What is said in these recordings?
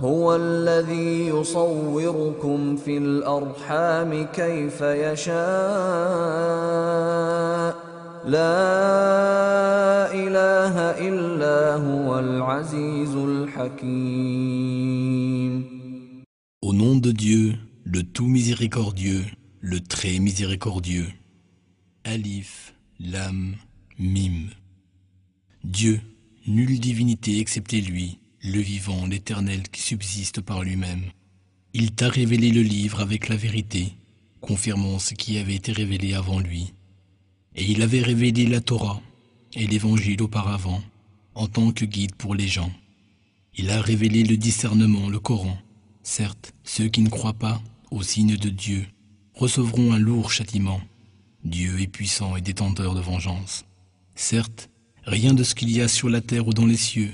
هو الذي يصوركم في الارحام كيف يشاء لا اله الا هو العزيز الحكيم Au nom de Dieu, le tout miséricordieux, le très miséricordieux. Alif, Lam, Mim. Dieu, nulle divinité excepté lui, le vivant, l'éternel qui subsiste par lui-même. Il t'a révélé le livre avec la vérité, confirmant ce qui avait été révélé avant lui. Et il avait révélé la Torah et l'évangile auparavant, en tant que guide pour les gens. Il a révélé le discernement, le Coran. Certes, ceux qui ne croient pas au signe de Dieu recevront un lourd châtiment. Dieu est puissant et détenteur de vengeance. Certes, rien de ce qu'il y a sur la terre ou dans les cieux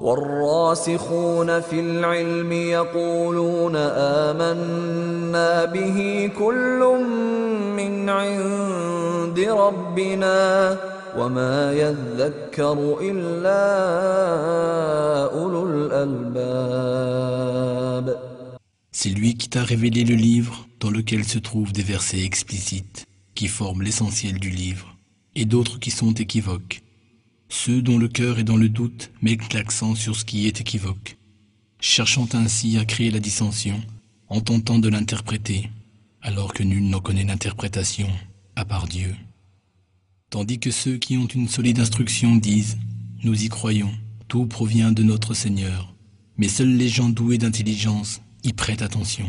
والراسخون في العلم يقولون آمنا به كل من عند ربنا وما يذكر إلا أولو الألباب C'est lui qui t'a révélé le livre dans lequel se trouvent des versets explicites qui forment l'essentiel du livre et d'autres qui sont équivoques. Ceux dont le cœur est dans le doute mettent l'accent sur ce qui est équivoque, cherchant ainsi à créer la dissension en tentant de l'interpréter, alors que nul n'en connaît l'interprétation à part Dieu. Tandis que ceux qui ont une solide instruction disent ⁇ Nous y croyons, tout provient de notre Seigneur ⁇ mais seuls les gens doués d'intelligence y prêtent attention.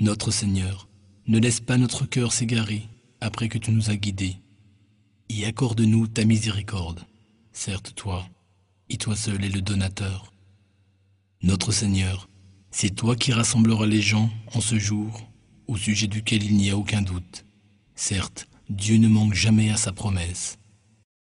Notre Seigneur, ne laisse pas notre cœur s'égarer après que tu nous as guidés. Et accorde-nous ta miséricorde. Certes, toi, et toi seul est le donateur. Notre Seigneur, c'est toi qui rassembleras les gens en ce jour, au sujet duquel il n'y a aucun doute. Certes, Dieu ne manque jamais à sa promesse.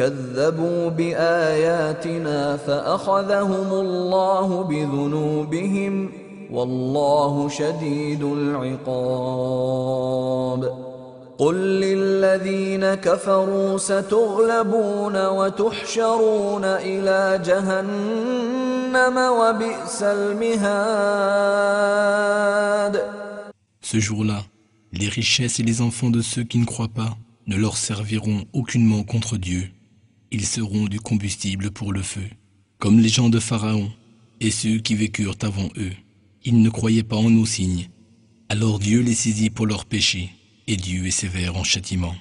كذبوا باياتنا فاخذهم الله بذنوبهم والله شديد العقاب قل للذين كفروا ستغلبون وتحشرون إلى جهنم وبئس المهاد Ce jour-là, les richesses et les enfants de ceux qui ne croient pas ne leur serviront aucunement contre Dieu. Ils seront du combustible pour le feu, comme les gens de Pharaon et ceux qui vécurent avant eux. Ils ne croyaient pas en nos signes. Alors Dieu les saisit pour leurs péchés, et Dieu est sévère en châtiment.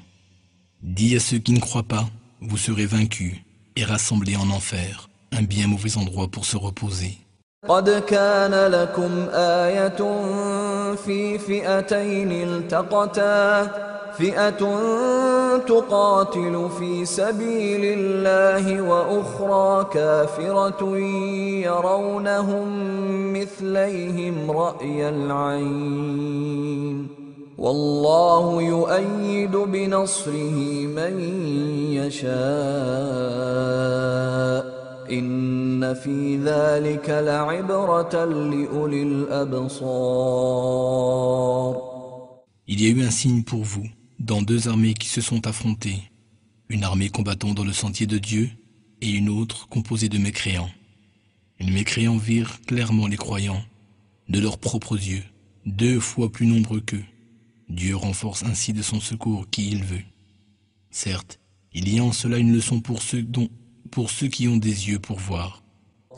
Dis à ceux qui ne croient pas, vous serez vaincus et rassemblés en enfer, un bien mauvais endroit pour se reposer. قد كان لكم آية في فئتين التقتا فئة تقاتل في سبيل الله وأخرى كافرة يرونهم مثليهم رأي العين والله يؤيد بنصره من يشاء إن في ذلك لعبرة لأولي الأبصار Il y a eu un signe pour vous, dans deux armées qui se sont affrontées, une armée combattant dans le sentier de Dieu et une autre composée de mécréants. Les mécréants virent clairement les croyants, de leurs propres yeux, deux fois plus nombreux qu'eux. Dieu renforce ainsi de son secours qui il veut. Certes, il y a en cela une leçon pour ceux, dont, pour ceux qui ont des yeux pour voir.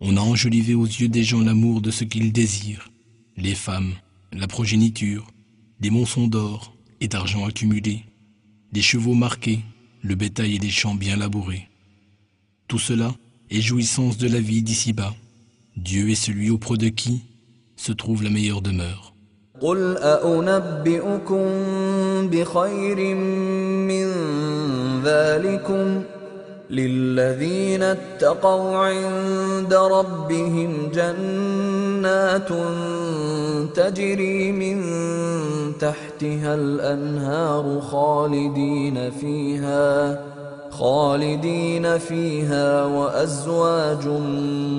On a enjolivé aux yeux des gens l'amour de ce qu'ils désirent, les femmes, la progéniture, des monçons d'or et d'argent accumulés, des chevaux marqués, le bétail et des champs bien labourés. Tout cela est jouissance de la vie d'ici-bas. Dieu est celui auprès de qui se trouve la meilleure demeure. قل أأنبئكم بخير من ذلكم للذين اتقوا عند ربهم جنات تجري من تحتها الأنهار خالدين فيها خالدين فيها وأزواج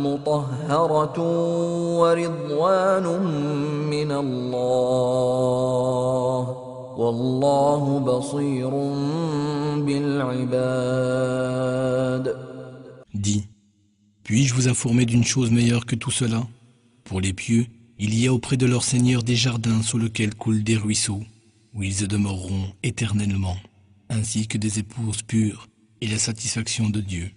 مطهرة ورضوان من الله والله بصير بالعباد Dis, puis-je vous informer d'une chose meilleure que tout cela Pour les pieux, il y a auprès de leur Seigneur des jardins sous lesquels coulent des ruisseaux, où ils demeureront éternellement, ainsi que des épouses pures et la satisfaction de Dieu.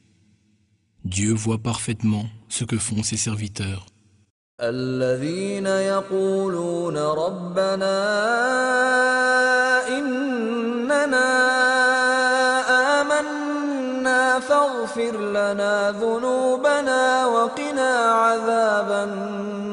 Dieu voit parfaitement ce que font ses serviteurs. الذين يقولون ربنا إننا آمنا فاغفر لنا ذنوبنا وقنا عذاب النار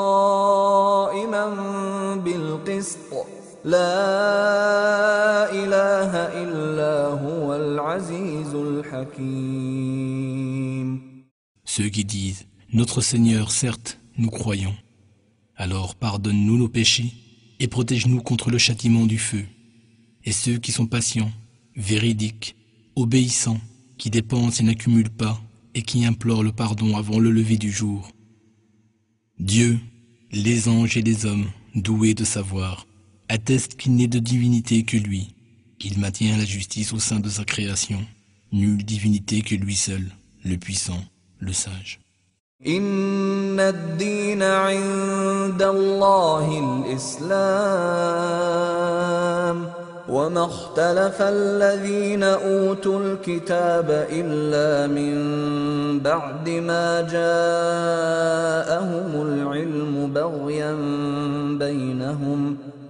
لا إله إلا هو العزيز الحكيم Ceux qui disent Notre Seigneur, certes, nous croyons. Alors pardonne-nous nos péchés et protège-nous contre le châtiment du feu. Et ceux qui sont patients, véridiques obéissant, qui dépense et n'accumule pas, et qui implore le pardon avant le lever du jour. Dieu, les anges et les hommes, doués de savoir, attestent qu'il n'est de divinité que lui, qu'il maintient la justice au sein de sa création, nulle divinité que lui seul, le puissant, le sage. إن الدين عند الله الإسلام وما اختلف الذين أوتوا الكتاب إلا من بعد ما جاءهم العلم بغيا بينهم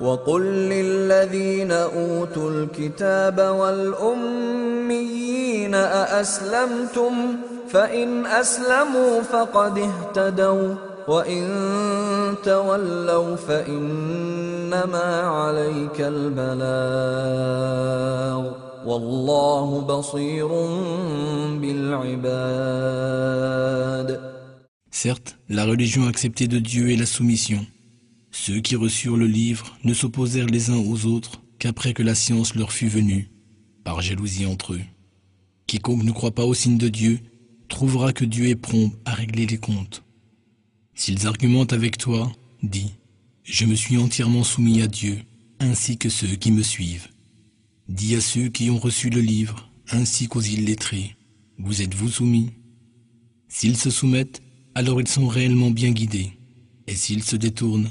وقل للذين أوتوا الكتاب والأميين أأسلمتم؟ فإن أسلموا فقد اهتدوا وإن تولوا فإنما عليك البلاغ. والله بصير بالعباد. Certes, la religion acceptée de Dieu est la soumission. Ceux qui reçurent le livre ne s'opposèrent les uns aux autres qu'après que la science leur fut venue, par jalousie entre eux. Quiconque ne croit pas au signe de Dieu trouvera que Dieu est prompt à régler les comptes. S'ils argumentent avec toi, dis, je me suis entièrement soumis à Dieu, ainsi que ceux qui me suivent. Dis à ceux qui ont reçu le livre, ainsi qu'aux illettrés, vous êtes-vous soumis? S'ils se soumettent, alors ils sont réellement bien guidés, et s'ils se détournent,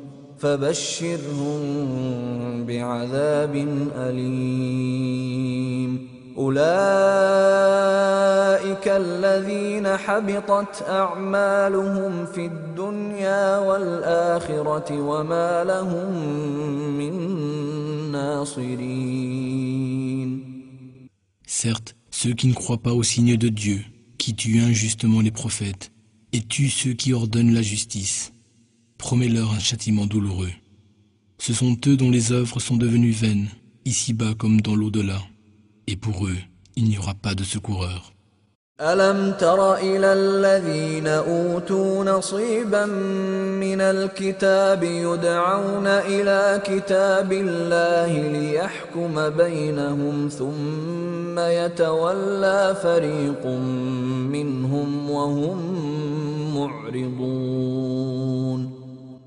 فبشرهم بعذاب أليم أولئك الذين حبطت أعمالهم في الدنيا والآخرة وما لهم من ناصرين Certes, ceux qui ne croient pas au signe de Dieu, qui tuent injustement les prophètes, et tuent ceux qui ordonnent la justice, promets-leur un châtiment douloureux. Ce sont eux dont les œuvres sont devenues vaines, ici-bas comme dans l'au-delà. Et pour eux, il n'y aura pas de secoureur. ألم تر إلى الذين أوتوا نصيبا من الكتاب يدعون إلى كتاب الله ليحكم بينهم ثم يتولى فريق منهم وهم معرضون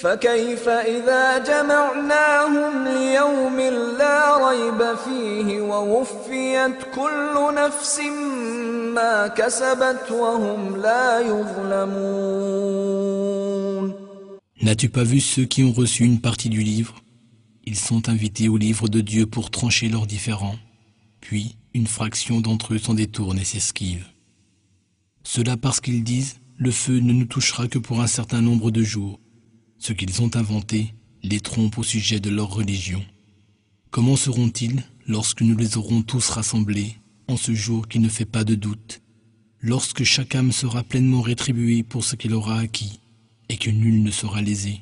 فكيف إذا جمعناهم ليوم لا ريب فيه ووفيت كل نفس ما كسبت وهم لا يظلمون N'as-tu pas vu ceux qui ont reçu une partie du livre Ils sont invités au livre de Dieu pour trancher leurs différends. Puis, une fraction d'entre eux s'en détourne et s'esquive. Cela parce qu'ils disent Le feu ne nous touchera que pour un certain nombre de jours. Ce qu'ils ont inventé les trompe au sujet de leur religion. Comment seront-ils lorsque nous les aurons tous rassemblés en ce jour qui ne fait pas de doute, lorsque chaque âme sera pleinement rétribuée pour ce qu'elle aura acquis et que nul ne sera lésé?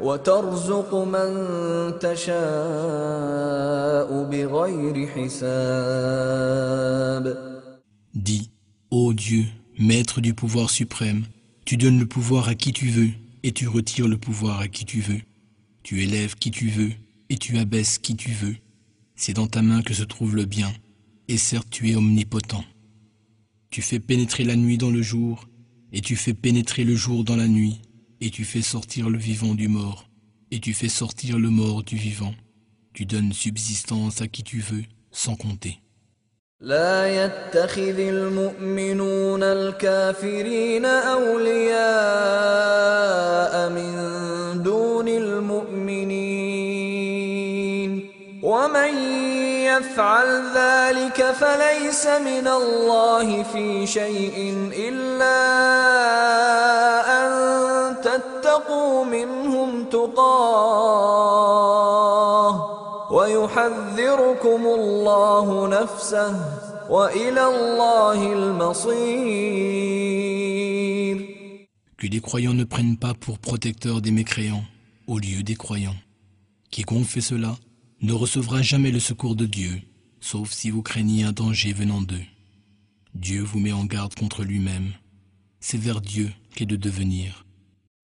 وترزق من تشاء بغير حساب Dis, ô Dieu, maître du pouvoir suprême, tu donnes le pouvoir à qui tu veux et tu retires le pouvoir à qui tu veux. Tu élèves qui tu veux et tu abaisses qui tu veux. C'est dans ta main que se trouve le bien, et certes tu es omnipotent. Tu fais pénétrer la nuit dans le jour, et tu fais pénétrer le jour dans la nuit, et tu fais sortir le vivant du mort, et tu fais sortir le mort du vivant. Tu donnes subsistance à qui tu veux, sans compter. لا يتخذ المؤمنون الكافرين أولياء من دون المؤمنين ومن يفعل ذلك فليس من الله في شيء إلا أن تتقوا منهم تقاه ويحذركم الله نفسه والى الله المصير Que les croyants ne prennent pas pour protecteurs des mécréants au lieu des croyants. Quiconque fait cela ne recevra jamais le secours de Dieu, sauf si vous craignez un danger venant d'eux. Dieu vous met en garde contre lui-même. C'est vers Dieu qu'est de devenir.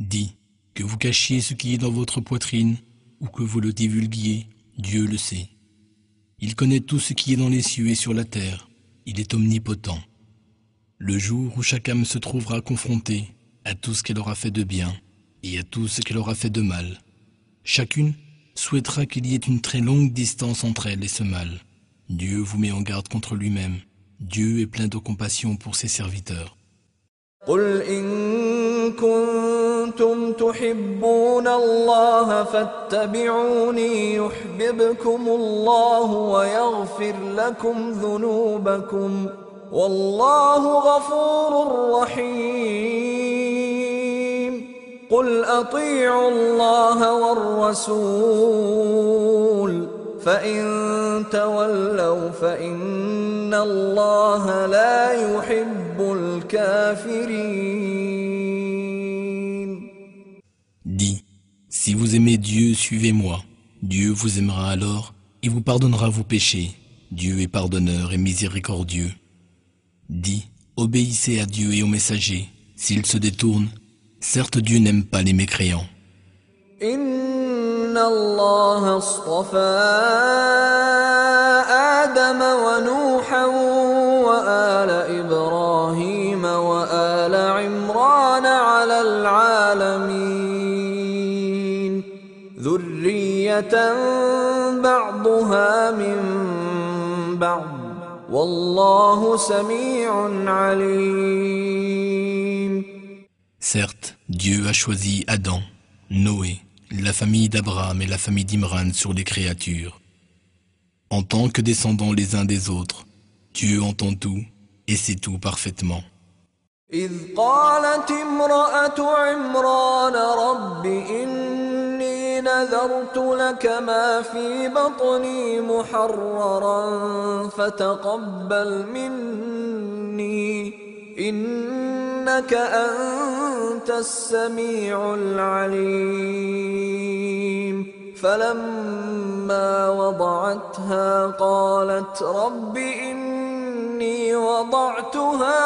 Dis, que vous cachiez ce qui est dans votre poitrine ou que vous le divulguiez, Dieu le sait. Il connaît tout ce qui est dans les cieux et sur la terre. Il est omnipotent. Le jour où chaque âme se trouvera confrontée à tout ce qu'elle aura fait de bien et à tout ce qu'elle aura fait de mal, chacune souhaitera qu'il y ait une très longue distance entre elle et ce mal. Dieu vous met en garde contre lui-même. Dieu est plein de compassion pour ses serviteurs. قل إن كنتم تحبون الله فاتبعوني يحببكم الله ويغفر لكم ذنوبكم والله غفور رحيم قل أطيعوا الله والرسول فإن تولوا فإن الله لا يحب الكافرين Dis, si vous aimez Dieu, suivez-moi. Dieu vous aimera alors et vous pardonnera vos péchés. Dieu est pardonneur et miséricordieux. Dis, obéissez à Dieu et aux messagers. S'ils se détournent, certes Dieu n'aime pas les mécréants. إن الله اصطفى آدم ونوحا وآل إبراهيم وآل عمران على العالمين. ذرية بعضها من بعض. والله سميع عليم. Certes, Dieu a choisi Adam, Noé, la famille d'Abraham et la famille d'Imran sur les créatures. En tant que descendants les uns des autres, Dieu entend tout et sait tout parfaitement. إذ قالت امرأة عمران رب إني نذرت لك ما في بطني محررا فتقبل مني إنك أنت السميع العليم. فلما وضعتها قالت رب إني وضعتها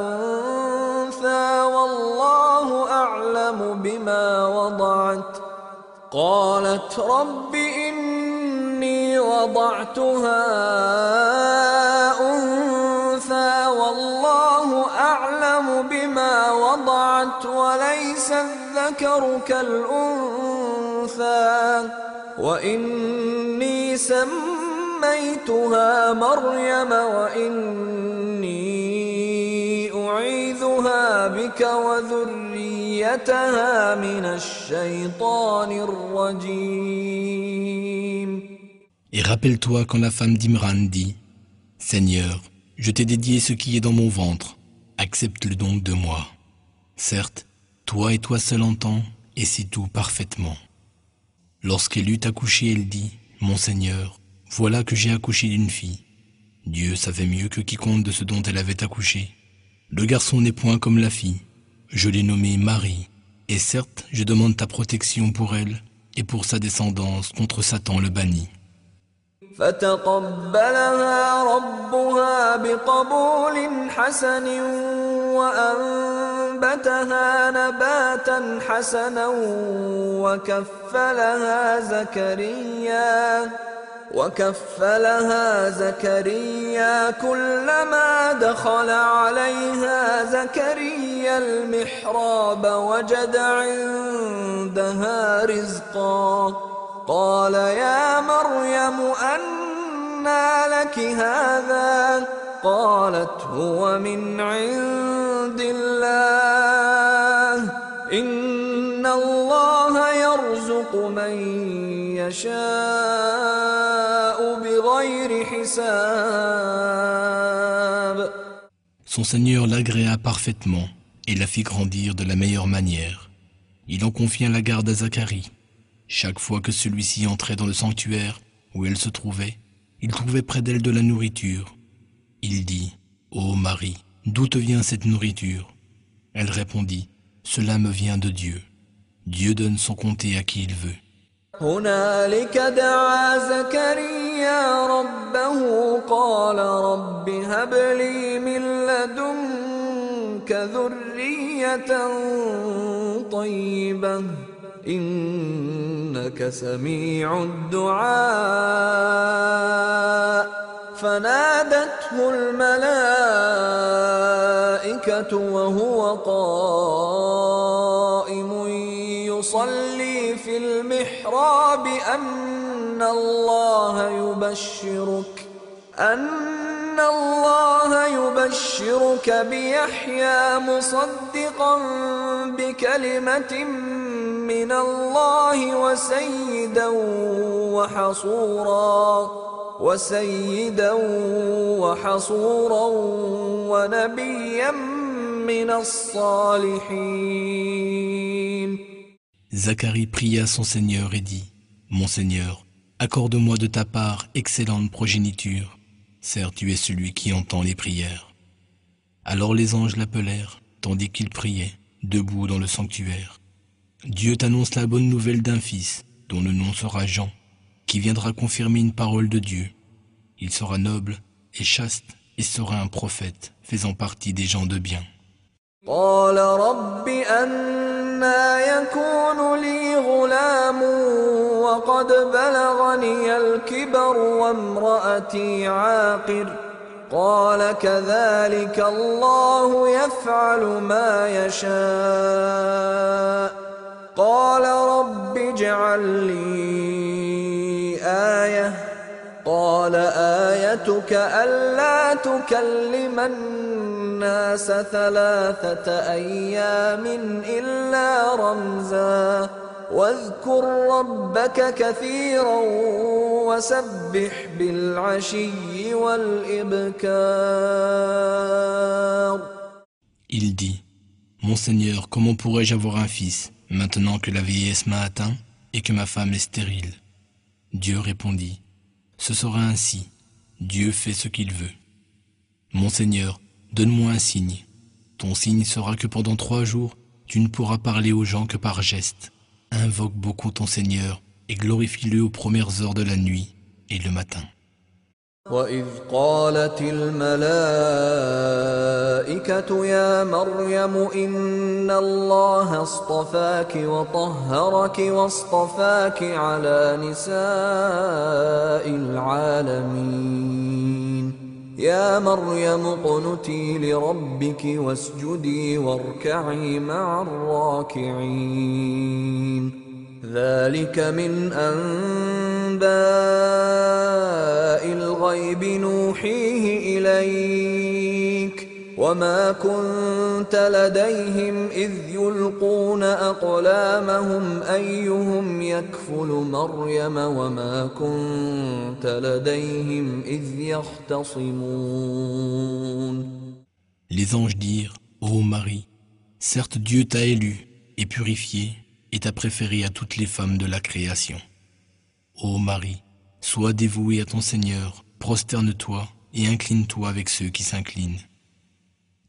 أنثى والله أعلم بما وضعت. قالت رب إني وضعتها وضعت وليس الذكر كالأنثى وإني سميتها مريم وإني أعيذها بك وذريتها من الشيطان الرجيم Et rappelle-toi quand la femme d'Imran dit Seigneur, je t'ai dédié ce qui est dans mon ventre, accepte-le donc de moi. Certes, toi et toi seul entends, et c'est tout parfaitement. Lorsqu'elle eut accouché, elle dit Mon Seigneur, voilà que j'ai accouché d'une fille. Dieu savait mieux que quiconque de ce dont elle avait accouché. Le garçon n'est point comme la fille. Je l'ai nommée Marie, et certes, je demande ta protection pour elle et pour sa descendance contre Satan le banni. فتقبلها ربها بقبول حسن وأنبتها نباتا حسنا وكفلها زكريا وكفلها زكريا كلما دخل عليها زكريا المحراب وجد عندها رزقا قال يا مريم أنى لك هذا قالت هو من عند الله إن الله يرزق من يشاء بغير حساب Son Seigneur l'agréa parfaitement et la fit grandir de la meilleure manière. Il en confia la garde à Zacharie. Chaque fois que celui-ci entrait dans le sanctuaire où elle se trouvait, il trouvait près d'elle de la nourriture. Il dit, Ô Marie, d'où te vient cette nourriture Elle répondit, Cela me vient de Dieu. Dieu donne son comté à qui il veut. هنالك دعا زكريا ربه قال رب هب لي من لدنك ذرية طيبة إنك سميع الدعاء. فنادته الملائكة وهو قائم يصلي في المحراب. أن الله يبشرك. أن ان الله يبشرك بيحيى مصدقا بكلمه من الله وسيدا وحصورا وسيدا وحصورا ونبيا من الصالحين. زكريا pria son seigneur et dit mon seigneur accorde-moi de ta part excellente progéniture. Certes, tu es celui qui entend les prières. Alors les anges l'appelèrent, tandis qu'il priait, debout dans le sanctuaire. Dieu t'annonce la bonne nouvelle d'un fils, dont le nom sera Jean, qui viendra confirmer une parole de Dieu. Il sera noble et chaste et sera un prophète, faisant partie des gens de bien. قال رب أنا يكون لي غلام وقد بلغني الكبر وامرأتي عاقر. قال كذلك الله يفعل ما يشاء. قال رب اجعل لي آية. قال آيتك ألا تكلم الناس ثلاثة أيام إلا رمزا. واذكر ربك كثيرا وسبح بالعشي والإبكار Il dit Mon Seigneur, comment pourrais-je avoir un fils maintenant que la vieillesse m'a atteint et que ma femme est stérile Dieu répondit Ce sera ainsi. Dieu fait ce qu'il veut. Mon Seigneur, donne-moi un signe. Ton signe sera que pendant trois jours, tu ne pourras parler aux gens que par geste. Invoque beaucoup ton Seigneur et glorifie-le aux premières heures de la nuit et le matin. وإذ قالت الملائكة يا مريم إن الله اصطفاك وطهرك واصطفاك على نساء العالمين يا مريم اقنتي لربك واسجدي واركعي مع الراكعين. ذلك من أنباء الغيب نوحيه إليك. وما كنت لديهم إذ يلقون أقلامهم أيهم يكفل مريم وما كنت لديهم إذ يختصمون Les anges dirent, Ô Marie, certes Dieu t'a élu et purifié et t'a préféré à toutes les femmes de la création. Ô Marie, sois dévouée à ton Seigneur, prosterne-toi et incline-toi avec ceux qui s'inclinent.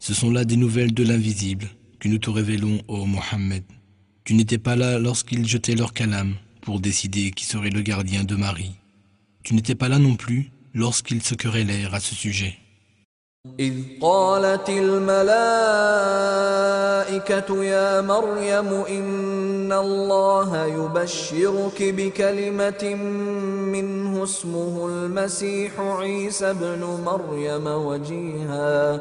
Ce sont là des nouvelles de l'invisible que nous te révélons, ô Mohammed. Tu n'étais pas là lorsqu'ils jetaient leur calame pour décider qui serait le gardien de Marie. Tu n'étais pas là non plus lorsqu'ils se querellèrent à ce sujet. إذ قالت الملائكة يا مريم إن الله يبشرك بكلمة منه اسمه المسيح عيسى ابن مريم وجيها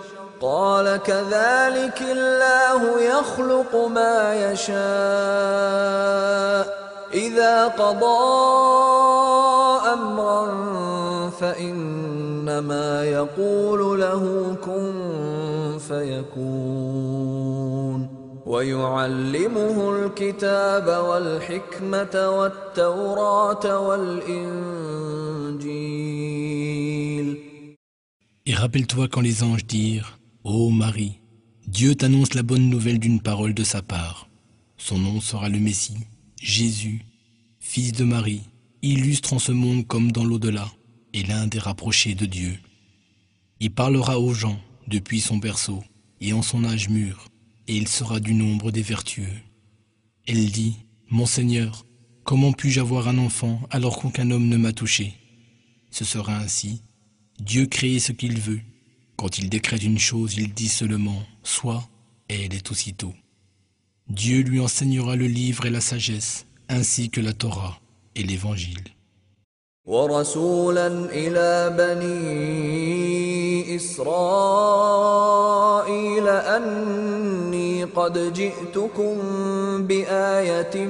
قال كذلك الله يخلق ما يشاء. إذا قضى أمرا فإنما يقول له كن فيكون. ويعلمه الكتاب والحكمة والتوراة والإنجيل. Et rappelle-toi quand les anges dirent Ô Marie, Dieu t'annonce la bonne nouvelle d'une parole de sa part. Son nom sera le Messie, Jésus, fils de Marie, illustre en ce monde comme dans l'au-delà, et l'un des rapprochés de Dieu. Il parlera aux gens depuis son berceau et en son âge mûr, et il sera du nombre des vertueux. Elle dit, Mon Seigneur, comment puis-je avoir un enfant alors qu'aucun homme ne m'a touché? Ce sera ainsi. Dieu crée ce qu'il veut. Quand il décrète une chose, il dit seulement Soit, et elle est aussitôt. Dieu lui enseignera le livre et la sagesse, ainsi que la Torah et l'Évangile. ورسولا إلى بني إسرائيل أني قد جئتكم بآية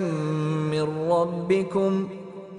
من ربكم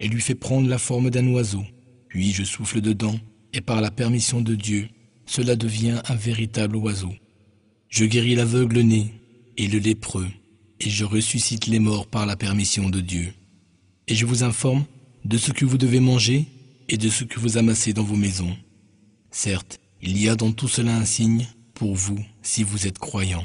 et lui fais prendre la forme d'un oiseau. Puis je souffle dedans, et par la permission de Dieu, cela devient un véritable oiseau. Je guéris l'aveugle né et le lépreux, et je ressuscite les morts par la permission de Dieu. Et je vous informe de ce que vous devez manger et de ce que vous amassez dans vos maisons. Certes, il y a dans tout cela un signe pour vous si vous êtes croyants.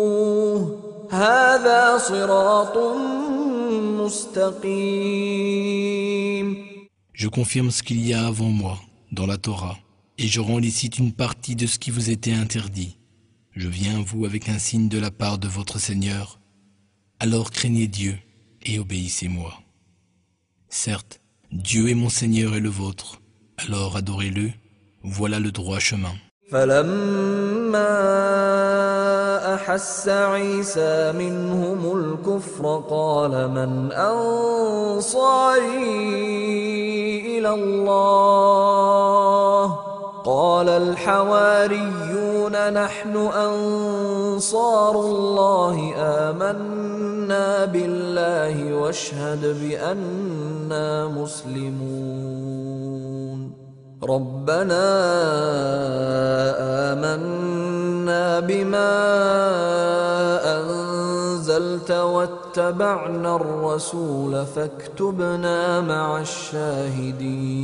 هذا صراط مستقيم Je confirme ce qu'il y a avant moi dans la Torah, et je rends licite une partie de ce qui vous était interdit. Je viens à vous avec un signe de la part de votre Seigneur. Alors craignez Dieu et obéissez-moi. Certes, Dieu est mon Seigneur et le vôtre. Alors adorez-le. Voilà le droit chemin. أحس عيسى منهم الكفر قال من أنصاري إلى الله؟ قال الحواريون نحن أنصار الله آمنا بالله واشهد بأننا مسلمون. ربنا آمنا بما أنزلت واتبعنا الرسول فاكتبنا مع الشاهدين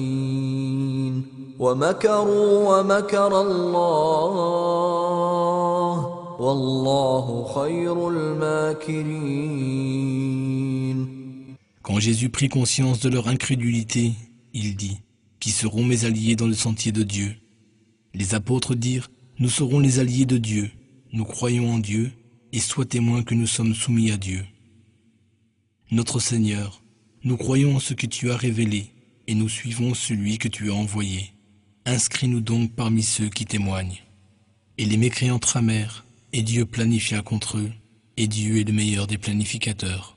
ومكروا ومكر الله والله خير الماكرين. Quand Jésus prit conscience de leur incrédulité, il dit Seront mes alliés dans le sentier de Dieu Les apôtres dirent Nous serons les alliés de Dieu, nous croyons en Dieu, et sois témoin que nous sommes soumis à Dieu. Notre Seigneur, nous croyons en ce que tu as révélé, et nous suivons celui que tu as envoyé. Inscris-nous donc parmi ceux qui témoignent. Et les mécréants tramèrent, et Dieu planifia contre eux, et Dieu est le meilleur des planificateurs.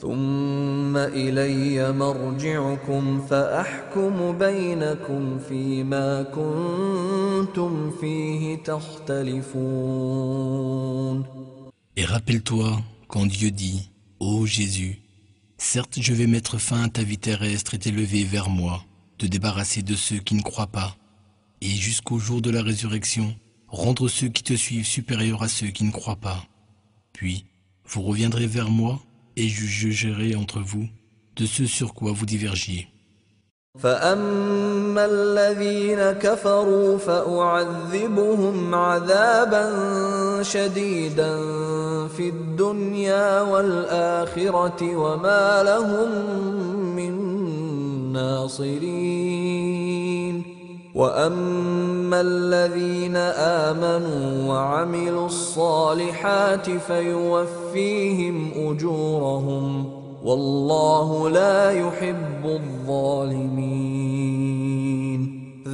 ثم إلي مرجعكم فأحكم بينكم فيما كنتم فيه تختلفون Et rappelle-toi quand Dieu dit Ô Jésus, certes je vais mettre fin à ta vie terrestre et t'élever vers moi, te débarrasser de ceux qui ne croient pas, et jusqu'au jour de la résurrection, rendre ceux qui te suivent supérieurs à ceux qui ne croient pas. Puis, vous reviendrez vers moi et je jugerai entre vous de ce sur quoi vous divergiez. فأما الذين كفروا فأعذبهم عذابا شديدا في الدنيا والآخرة وما لهم من ناصرين وأما الذين آمنوا وعملوا الصالحات فيوفيهم أجورهم والله لا يحب الظالمين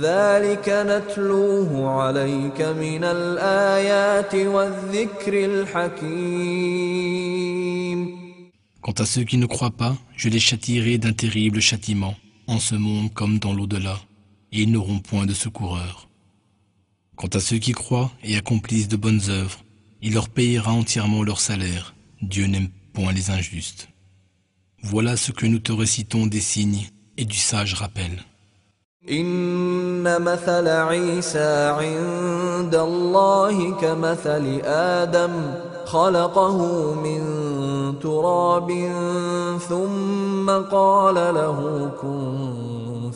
ذلك نتلوه عليك من الآيات والذكر الحكيم Quant à ceux qui ne croient pas, je les châtierai d'un terrible châtiment, en ce monde comme dans l'au-delà, et ils n'auront point de secoureur. Quant à ceux qui croient et accomplissent de bonnes œuvres, il leur payera entièrement leur salaire. Dieu n'aime point les injustes. Voilà ce que nous te récitons des signes et du sage rappel. إن مثل عيسى عند الله كمثل آدم خلقه من تراب ثم قال له كن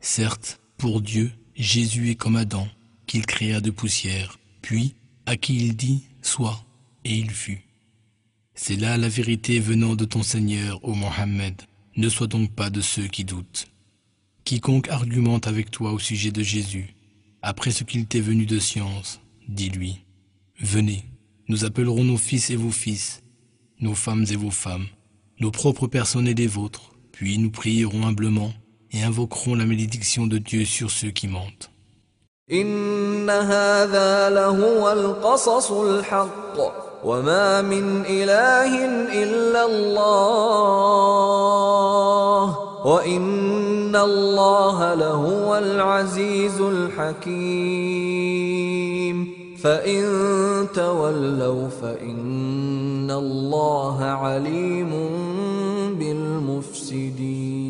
Certes, pour Dieu, Jésus est comme Adam, qu'il créa de poussière, puis à qui il dit Sois, et il fut. C'est là la vérité venant de ton Seigneur, ô Mohammed. Ne sois donc pas de ceux qui doutent. Quiconque argumente avec toi au sujet de Jésus, après ce qu'il t'est venu de science, dis-lui Venez, nous appellerons nos fils et vos fils, nos femmes et vos femmes, nos propres personnes et les vôtres, puis nous prierons humblement et invoqueront la malédiction de Dieu sur ceux qui mentent. إن هذا لهو القصص الحق وما من إله إلا الله. وإن الله لهو العزيز الحكيم. فإن تولوا فإن الله عليم بالمفسدين.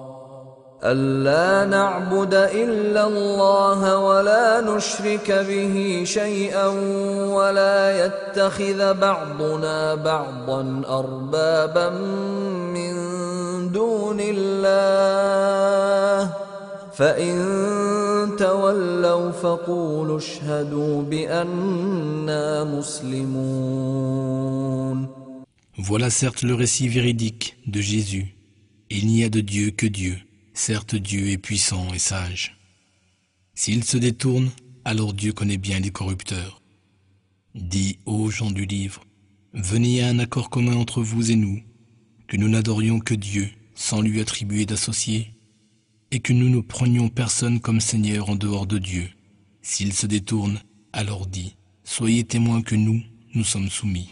ألا نعبد إلا الله ولا نشرك به شيئا ولا يتخذ بعضنا بعضا أربابا من دون الله فإن تولوا فقولوا اشهدوا بأننا مسلمون Voilà certes le récit véridique de Jésus. Il n'y a de Dieu que Dieu. Certes Dieu est puissant et sage. S'il se détourne, alors Dieu connaît bien les corrupteurs. Dis aux gens du livre, venez à un accord commun entre vous et nous, que nous n'adorions que Dieu sans lui attribuer d'associés, et que nous ne prenions personne comme Seigneur en dehors de Dieu. S'il se détourne, alors dis, soyez témoins que nous, nous sommes soumis.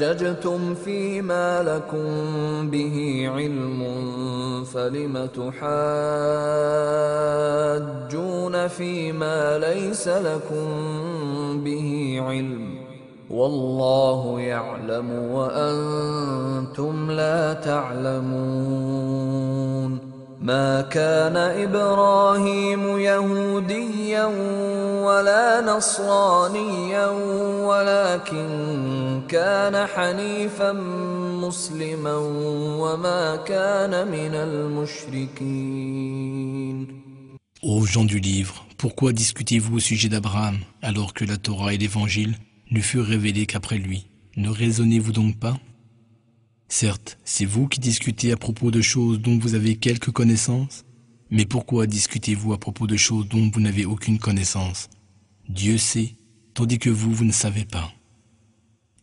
حاججتم فيما لكم به علم فلم تحاجون فيما ليس لكم به علم والله يعلم وأنتم لا تعلمون ما كان إبراهيم يهوديا ولا نصرانيا ولكن كان حنيفا مسلما وما كان من المشركين Ô gens du livre, pourquoi discutez-vous au sujet d'Abraham alors que la Torah et l'Évangile ne furent révélés qu'après lui Ne raisonnez-vous donc pas Certes, c'est vous qui discutez à propos de choses dont vous avez quelques connaissances, mais pourquoi discutez-vous à propos de choses dont vous n'avez aucune connaissance Dieu sait, tandis que vous, vous ne savez pas.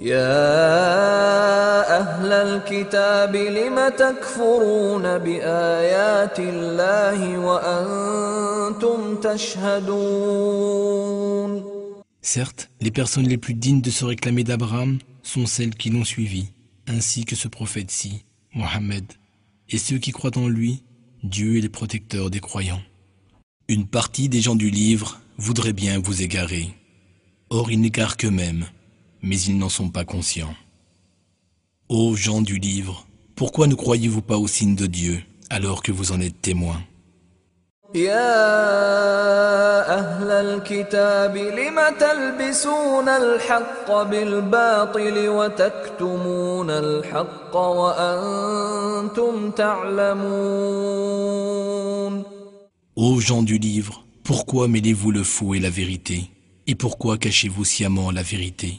يا أهل الكتاب لم تكفرون بآيات الله وأنتم تشهدون Certes, les personnes les plus dignes de se réclamer d'Abraham sont celles qui l'ont suivi, ainsi que ce prophète-ci, Mohammed, et ceux qui croient en lui, Dieu est le protecteur des croyants. Une partie des gens du livre voudrait bien vous égarer. Or ils n'égarent qu'eux-mêmes, mais ils n'en sont pas conscients. Ô gens du livre, pourquoi ne croyez-vous pas au signe de Dieu alors que vous en êtes témoins يا أهل الكتاب لم تلبسون الحق بالباطل وتكتمون الحق وأنتم تعلمون Ô gens du livre, pourquoi mêlez-vous le faux et la vérité Et pourquoi cachez-vous sciemment la vérité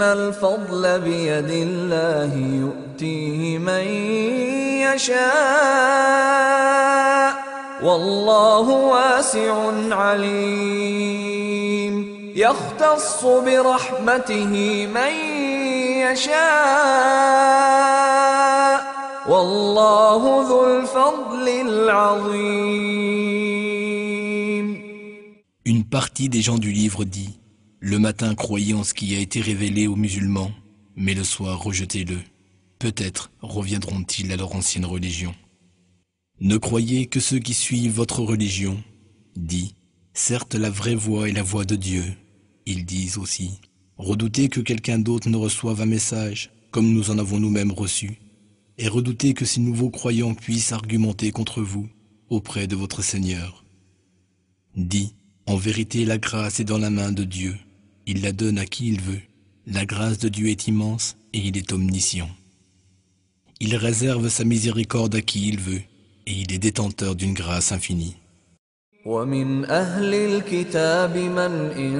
إن الفضل بيد الله يؤتيه من يشاء والله واسع عليم. يختص برحمته من يشاء والله ذو الفضل العظيم. Une partie des gens du livre dit Le matin croyez en ce qui a été révélé aux musulmans, mais le soir rejetez-le. Peut-être reviendront-ils à leur ancienne religion. Ne croyez que ceux qui suivent votre religion. Dit Certes, la vraie voie est la voie de Dieu. Ils disent aussi Redoutez que quelqu'un d'autre ne reçoive un message, comme nous en avons nous-mêmes reçu, et redoutez que ces nouveaux croyants puissent argumenter contre vous auprès de votre Seigneur. Dit En vérité, la grâce est dans la main de Dieu. Il la donne à qui il veut. La grâce de Dieu est immense et il est omniscient. Il réserve sa miséricorde à qui il veut et il est détenteur d'une grâce infinie. ومن أهل الكتاب من إن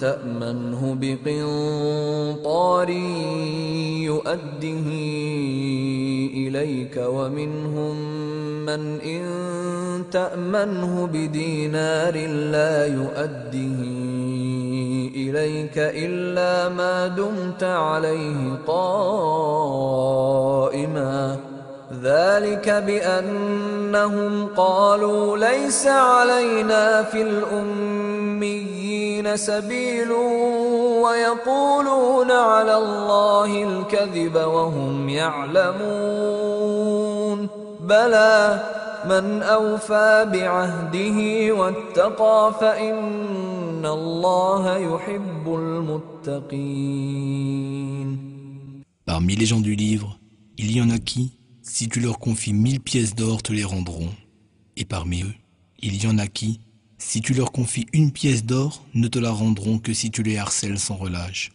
تأمنه بقنطار يؤده إليك ومنهم من إن تأمنه بدينار لا يؤده إليك إلا ما دمت عليه قائماً ذلك بأنهم قالوا ليس علينا في الأميين سبيل ويقولون على الله الكذب وهم يعلمون بلى من أوفى بعهده واتقى فإن الله يحب المتقين Parmi les gens du livre, il y en a qui, si tu leur confies mille pièces d'or, te les rendront. Et parmi eux, il y en a qui, si tu leur confies une pièce d'or, ne te la rendront que si tu les harcèles sans relâche.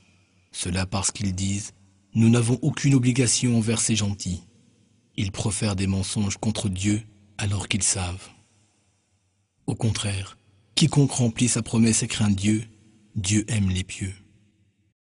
Cela parce qu'ils disent Nous n'avons aucune obligation envers ces gentils. Ils profèrent des mensonges contre Dieu alors qu'ils savent. Au contraire, quiconque remplit sa promesse et craint Dieu, Dieu aime les pieux.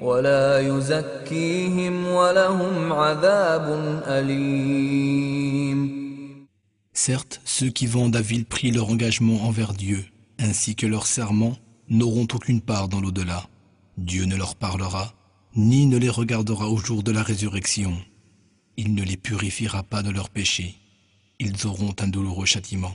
ولا يزكيهم ولهم عذاب أليم Certes, ceux qui vendent à vil prix leur engagement envers Dieu, ainsi que leur serment, n'auront aucune part dans l'au-delà. Dieu ne leur parlera, ni ne les regardera au jour de la résurrection. Il ne les purifiera pas de leurs péchés. Ils auront un douloureux châtiment.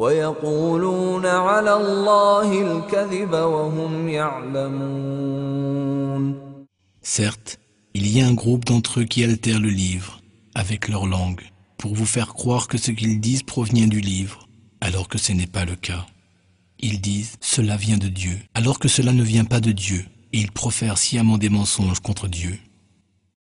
ويقولون على الله الكذب وهم يعلمون Certes, il y a un groupe d'entre eux qui altèrent le livre avec leur langue pour vous faire croire que ce qu'ils disent provient du livre, alors que ce n'est pas le cas. Ils disent cela vient de Dieu, alors que cela ne vient pas de Dieu, et ils profèrent sciemment des mensonges contre Dieu.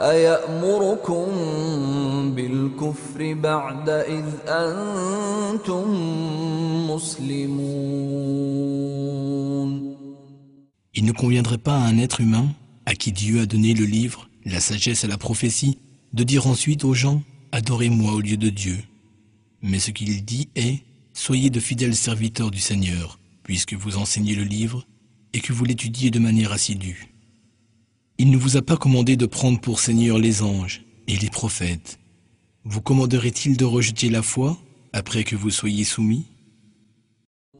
أيأمركم بالكفر بعد إذ أنتم مسلمون Il ne conviendrait pas à un être humain, à qui Dieu a donné le livre, la sagesse et la prophétie, de dire ensuite aux gens Adorez-moi au lieu de Dieu. Mais ce qu'il dit est Soyez de fidèles serviteurs du Seigneur, puisque vous enseignez le livre et que vous l'étudiez de manière assidue. Il ne vous a pas commandé de prendre pour Seigneur les anges et les prophètes. Vous commanderait-il de rejeter la foi après que vous soyez soumis?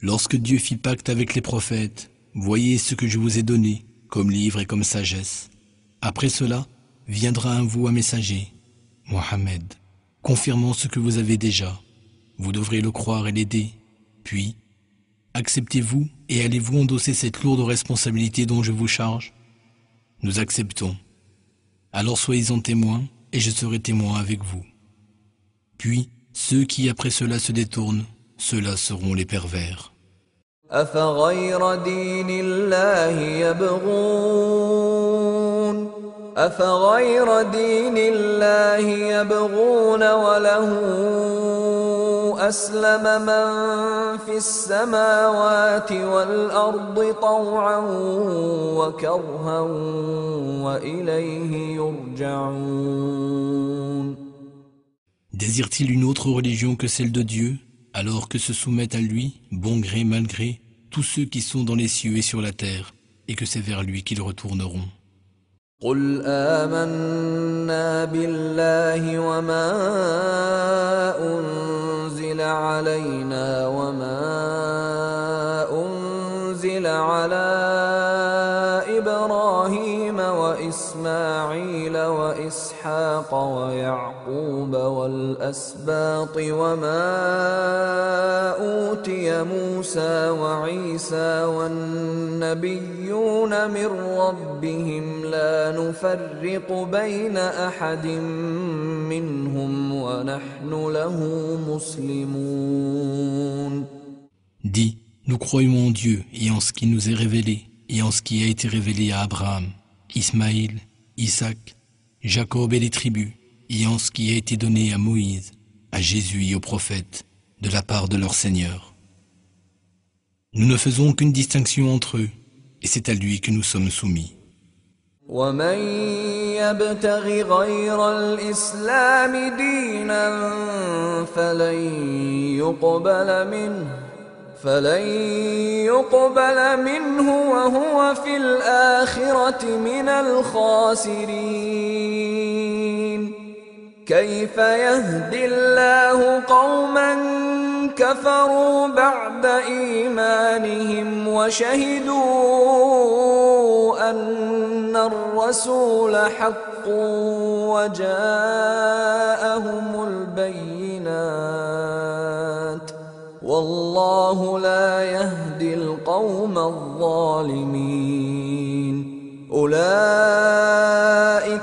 Lorsque Dieu fit pacte avec les prophètes, voyez ce que je vous ai donné, comme livre et comme sagesse. Après cela, viendra un vous un messager, Mohammed, confirmant ce que vous avez déjà. Vous devrez le croire et l'aider. Puis, acceptez-vous et allez-vous endosser cette lourde responsabilité dont je vous charge? Nous acceptons. Alors soyez-en témoins et je serai témoin avec vous. Puis, ceux qui après cela se détournent, ceux-là seront les pervers. أفغير دين الله يبغون أفغير دين الله يبغون وله أسلم من في السماوات والأرض طوعا وكرها وإليه يرجعون Désire-t-il une autre religion que celle de Dieu alors que se soumettent à lui, bon gré mal gré, tous ceux qui sont dans les cieux et sur la terre, et que c'est vers lui qu'ils retourneront. قل آمنا بالله وما أنزل علينا وما أنزل على إبراهيم وإسماعيل وإسحاق ويعقوب والأسباط وما أوتي موسى وعيسى والنبيون من ربهم لا نفرق بين أحد منهم ونحن له مسلمون. Dis, nous croyons en Dieu et en ce qui nous est révélé, et en ce qui a été révélé à Abraham, Ismaïl, Isaac, Jacob et les tribus, et en ce qui a été donné à Moïse, à Jésus et aux prophètes, de la part de leur Seigneur. Nous ne faisons aucune distinction entre eux, et c'est à lui que nous sommes soumis. ومن يبتغ غير الإسلام دينا فلن يقبل منه فلن يقبل منه وهو في الآخرة من الخاسرين كيف يهدي الله قوما كفروا بعد إيمانهم وشهدوا أن الرسول حق وجاءهم البينات والله لا يهدي القوم الظالمين. أولئك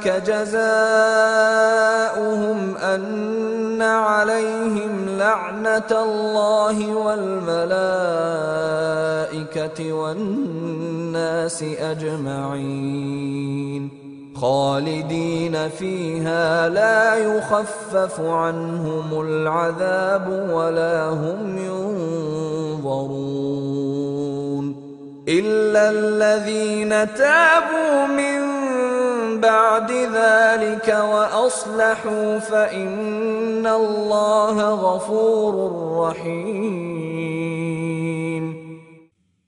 جزاؤهم أن عليهم لعنة الله والملائكة والناس أجمعين. خالدين فيها لا يخفف عنهم العذاب ولا هم ينظرون إلا الذين تابوا من بعد ذلك وأصلحوا فإن الله غفور رحيم.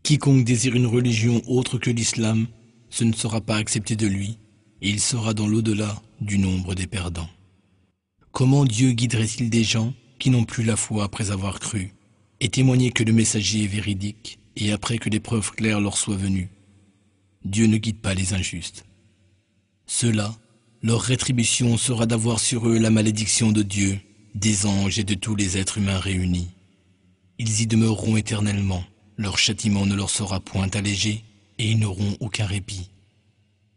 Quiconque désire une religion autre que l'islam, ce ne sera pas accepté de lui, il sera dans l'au-delà du nombre des perdants. Comment Dieu guiderait-il des gens qui n'ont plus la foi après avoir cru, et témoigner que le messager est véridique, et après que des preuves claires leur soient venues? Dieu ne guide pas les injustes. Ceux-là, leur rétribution sera d'avoir sur eux la malédiction de Dieu, des anges et de tous les êtres humains réunis. Ils y demeureront éternellement, leur châtiment ne leur sera point allégé, et ils n'auront aucun répit.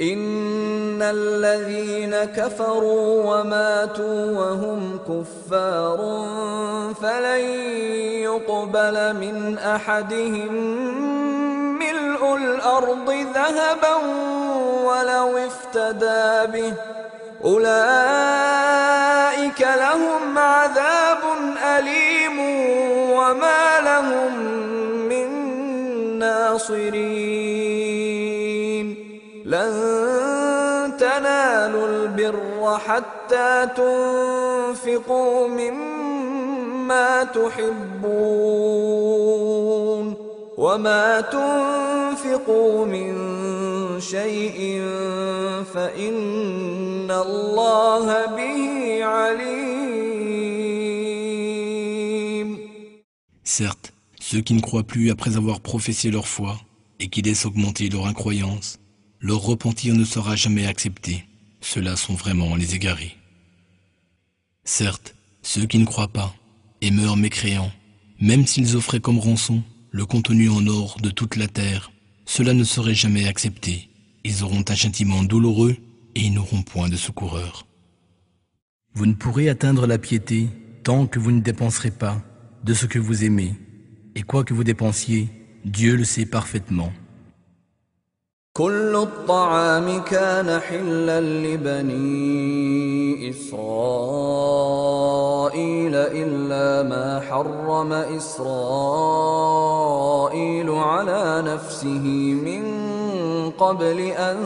إن الذين كفروا وماتوا وهم كفار فلن يقبل من أحدهم ملء الأرض ذهبا ولو افتدى به. أولئك لهم عذاب أليم وما لهم ناصرين لن تنالوا البر حتى تنفقوا مما تحبون. وما تنفقوا من شيء فإن الله به عليم. Certes, ceux qui ne croient plus après avoir professé leur foi et qui laissent augmenter leur incroyance, leur repentir ne sera jamais accepté. Ceux-là sont vraiment les égarés. Certes, ceux qui ne croient pas et meurent mécréants, même s'ils offraient comme rançon le contenu en or de toute la terre, cela ne serait jamais accepté. Ils auront un châtiment douloureux et ils n'auront point de secoureur. Vous ne pourrez atteindre la piété tant que vous ne dépenserez pas de ce que vous aimez, Et quoi que vous dépensiez, Dieu le sait parfaitement. كل الطعام كان حلا لبني إسرائيل إلا ما حرم إسرائيل على نفسه من قبل أن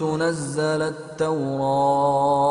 تنزل التوراة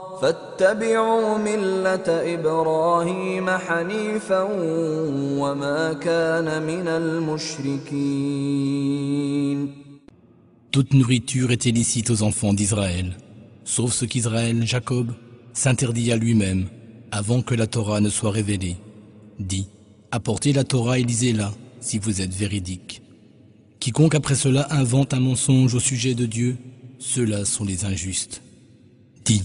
فاتبعوا ملة إبراهيم حنيفا وما كان من المشركين Toute nourriture était licite aux enfants d'Israël, sauf ce qu'Israël, Jacob, s'interdit à lui-même avant que la Torah ne soit révélée. Dit, apportez la Torah et lisez-la si vous êtes véridique. Quiconque après cela invente un mensonge au sujet de Dieu, ceux-là sont les injustes. Dit,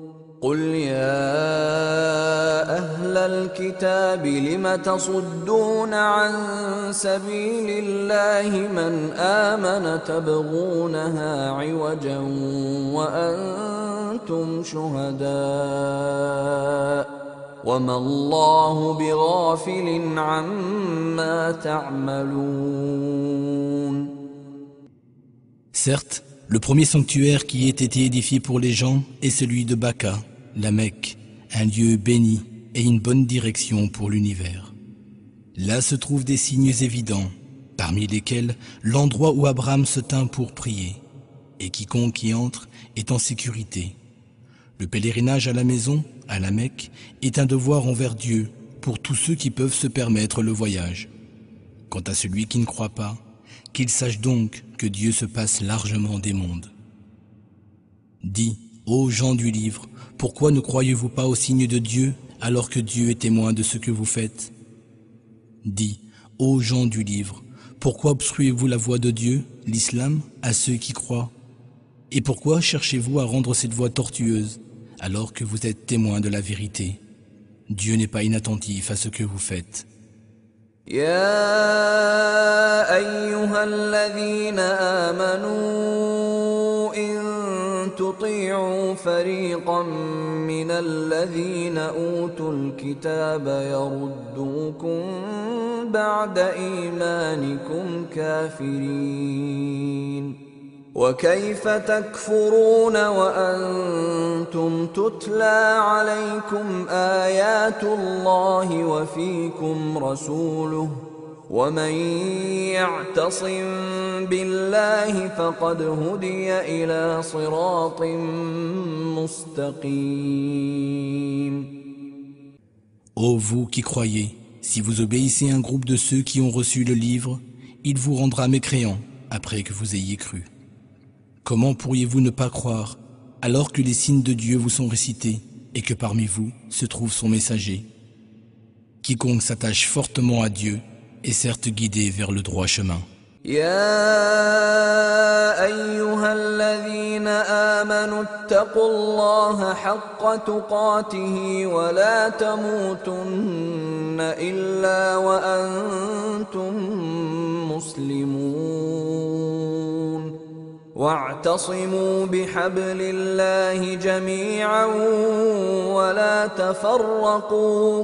قل يا أهل الكتاب لم تصدون عن سبيل الله من امن تبغونها عوجا وأنتم شهداء وما الله بغافل عما تعملون Certes, le premier sanctuaire qui ait été édifié pour les gens est celui de Baka, la Mecque, un lieu béni et une bonne direction pour l'univers. Là se trouvent des signes évidents, parmi lesquels l'endroit où Abraham se tint pour prier, et quiconque y entre est en sécurité. Le pèlerinage à la maison, à la Mecque, est un devoir envers Dieu pour tous ceux qui peuvent se permettre le voyage. Quant à celui qui ne croit pas, qu'il sache donc que Dieu se passe largement des mondes. Dis, ô gens du livre, pourquoi ne croyez-vous pas au signe de Dieu alors que Dieu est témoin de ce que vous faites Dis, ô gens du livre, pourquoi obstruez-vous la voie de Dieu, l'islam, à ceux qui croient Et pourquoi cherchez-vous à rendre cette voie tortueuse alors que vous êtes témoin de la vérité Dieu n'est pas inattentif à ce que vous faites. يا ايها الذين امنوا ان تطيعوا فريقا من الذين اوتوا الكتاب يردوكم بعد ايمانكم كافرين وكيف تكفرون وأنتم تتلى عليكم ايات الله وفيكم رسوله ومن يعتصم بالله فقد هدي الى صراط مستقيم Ô vous qui croyez, si vous obéissez à un groupe de ceux qui ont reçu le livre, il vous rendra mécréant après que vous ayez cru. Comment pourriez-vous ne pas croire alors que les signes de Dieu vous sont récités et que parmi vous se trouve son messager Quiconque s'attache fortement à Dieu est certes guidé vers le droit chemin. يا أيها الذين آمنوا اتقوا الله حق تقاته ولا تموتن إلا وأنتم مسلمون واعتصموا بحبل الله جميعا ولا تفرقوا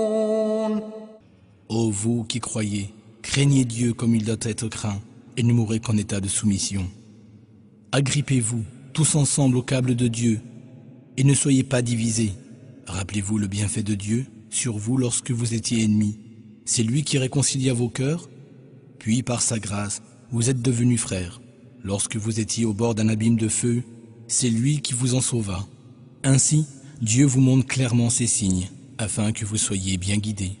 Ô vous qui croyez, craignez Dieu comme il doit être craint, et ne mourrez qu'en état de soumission. Agrippez-vous tous ensemble au câble de Dieu, et ne soyez pas divisés. Rappelez-vous le bienfait de Dieu sur vous lorsque vous étiez ennemis. C'est lui qui réconcilia vos cœurs, puis par sa grâce, vous êtes devenus frères. Lorsque vous étiez au bord d'un abîme de feu, c'est lui qui vous en sauva. Ainsi, Dieu vous montre clairement ses signes, afin que vous soyez bien guidés.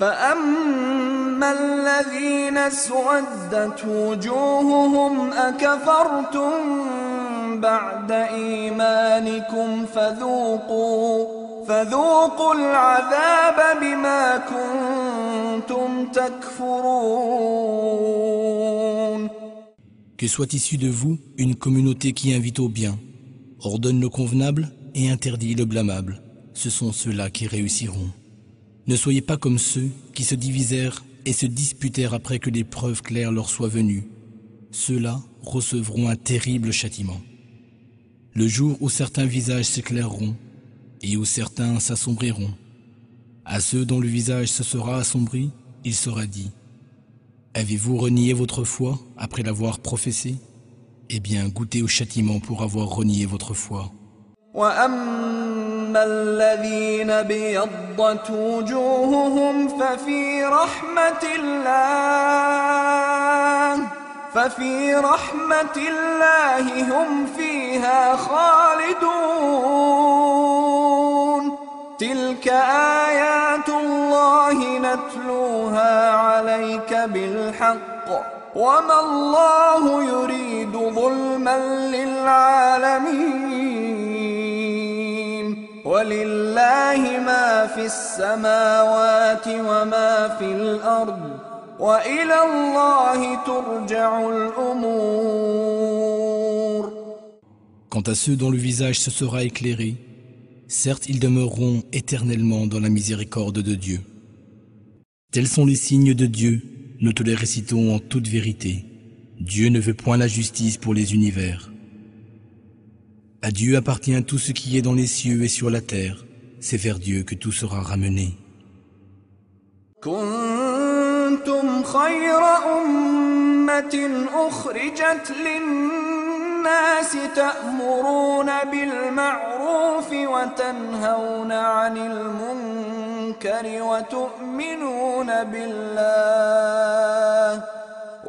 فأما الذين اسودت وجوههم أكفرتم بعد إيمانكم فذوقوا فذوقوا العذاب بما كنتم تكفرون Que soit issue de vous une communauté qui invite au bien, ordonne le convenable et interdit le blâmable. Ce sont ceux-là qui réussiront. Ne soyez pas comme ceux qui se divisèrent et se disputèrent après que les preuves claires leur soient venues. Ceux-là recevront un terrible châtiment. Le jour où certains visages s'éclaireront et où certains s'assombriront. À ceux dont le visage se sera assombri, il sera dit Avez-vous renié votre foi après l'avoir professée Eh bien, goûtez au châtiment pour avoir renié votre foi. وأما الذين بيضت وجوههم ففي رحمة الله ففي رحمة الله هم فيها خالدون تلك آيات الله نتلوها عليك بالحق وما الله يريد ظلما للعالمين ولله ما في السماوات وما في الأرض وإلى الله ترجع الأمور Quant à ceux dont le visage se sera éclairé, certes ils demeureront éternellement dans la miséricorde de Dieu. Tels sont les signes de Dieu, nous te les récitons en toute vérité. Dieu ne veut point la justice pour les univers. À Dieu appartient tout ce qui est dans les cieux et sur la terre. C'est vers Dieu que tout sera ramené. كنتم خير أمة أخرجت للناس تأمرون بالمعروف وتنهون عن المنكر وتؤمنون بالله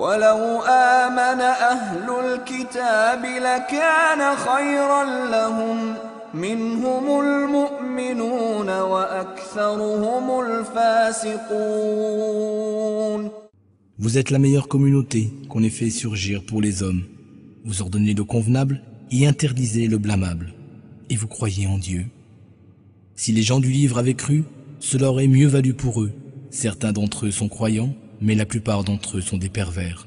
ولو آمن أهل الكتاب لكان خيرا لهم منهم المؤمنون وأكثرهم الفاسقون Vous êtes la meilleure communauté qu'on ait fait surgir pour les hommes. Vous ordonnez le convenable et interdisez le blâmable. Et vous croyez en Dieu. Si les gens du livre avaient cru, cela aurait mieux valu pour eux. Certains d'entre eux sont croyants, mais la plupart d'entre eux sont des pervers.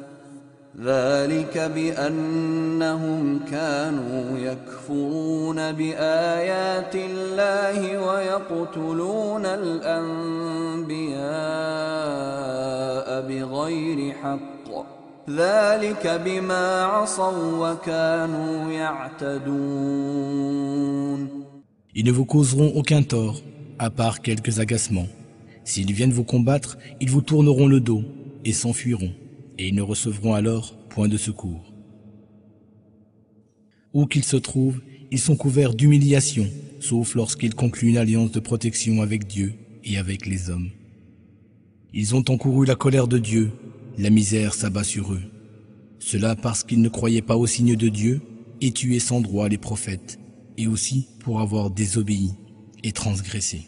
ذلك بأنهم كانوا يكفرون بآيات الله ويقتلون الأنبياء بغير حق ذلك بما عصوا وكانوا يعتدون Ils ne vous causeront aucun tort, à part quelques agacements. S'ils viennent vous combattre, ils vous tourneront le dos et s'enfuiront, et ils ne recevront alors point de secours. Où qu'ils se trouvent, ils sont couverts d'humiliation, sauf lorsqu'ils concluent une alliance de protection avec Dieu et avec les hommes. Ils ont encouru la colère de Dieu, la misère s'abat sur eux. Cela parce qu'ils ne croyaient pas au signe de Dieu et tuaient sans droit les prophètes, et aussi pour avoir désobéi et transgressé.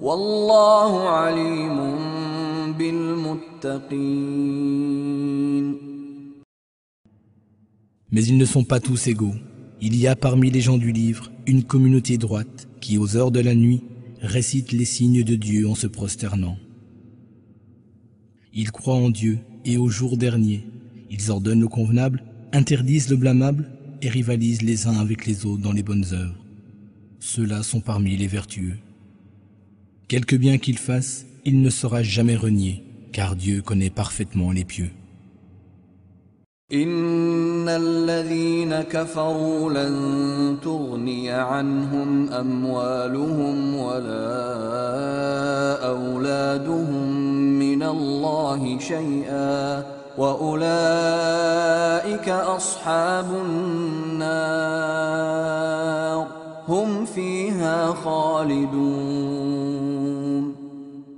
Mais ils ne sont pas tous égaux. Il y a parmi les gens du livre une communauté droite qui, aux heures de la nuit, récite les signes de Dieu en se prosternant. Ils croient en Dieu et au jour dernier. Ils ordonnent le convenable, interdisent le blâmable et rivalisent les uns avec les autres dans les bonnes œuvres. Ceux-là sont parmi les vertueux. Quelque bien qu'il fasse, il ne sera jamais renié, car Dieu connaît parfaitement les pieux. إن الذين كفروا لن تغني عنهم أموالهم ولا أولادهم من الله شيئا وأولئك أصحاب النار هم فيها خالدون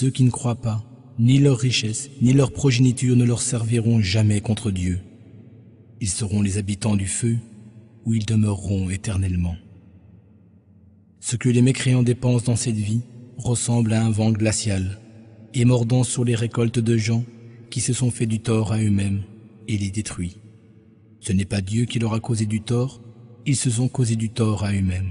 Ceux qui ne croient pas, ni leur richesse, ni leur progéniture ne leur serviront jamais contre Dieu. Ils seront les habitants du feu, où ils demeureront éternellement. Ce que les mécréants dépensent dans cette vie ressemble à un vent glacial, et mordant sur les récoltes de gens qui se sont fait du tort à eux-mêmes et les détruit. Ce n'est pas Dieu qui leur a causé du tort, ils se sont causé du tort à eux-mêmes.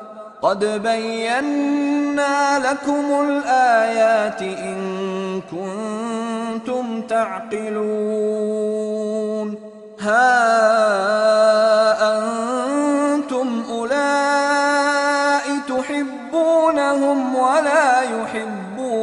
قد بينا لكم الآيات إن كنتم تعقلون. ها أنتم أولئك تحبونهم ولا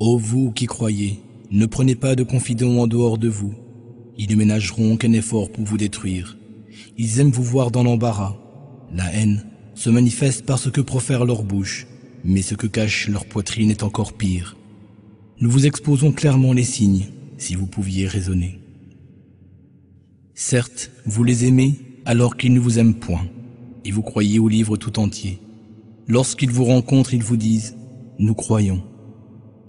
Ô vous qui croyez, ne prenez pas de confidents en dehors de vous. Ils ne ménageront qu'un effort pour vous détruire. Ils aiment vous voir dans l'embarras. La haine se manifeste par ce que profère leur bouche, mais ce que cache leur poitrine est encore pire. Nous vous exposons clairement les signes, si vous pouviez raisonner. Certes, vous les aimez alors qu'ils ne vous aiment point, et vous croyez au livre tout entier. Lorsqu'ils vous rencontrent, ils vous disent ⁇ Nous croyons ⁇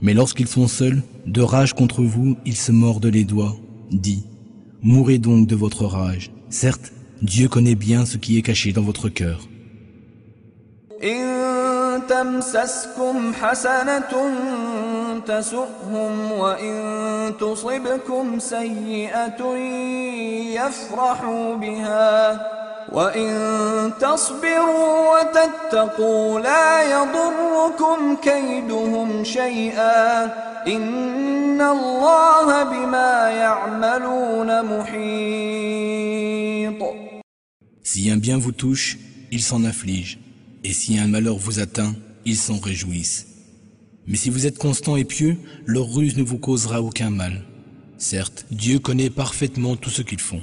Mais lorsqu'ils sont seuls, de rage contre vous, ils se mordent les doigts, dit ⁇ Mourrez donc de votre rage. Certes, Dieu connaît bien ce qui est caché dans votre cœur. إن تمسسكم حسنة تسؤهم وإن تصبكم سيئة يفرحوا بها وإن تصبروا وتتقوا لا يضركم كيدهم شيئا إن الله بما يعملون محيط Si un bien vous touche, ils s'en affligent, et si un malheur vous atteint, ils s'en réjouissent. Mais si vous êtes constant et pieux, leur ruse ne vous causera aucun mal. Certes, Dieu connaît parfaitement tout ce qu'ils font.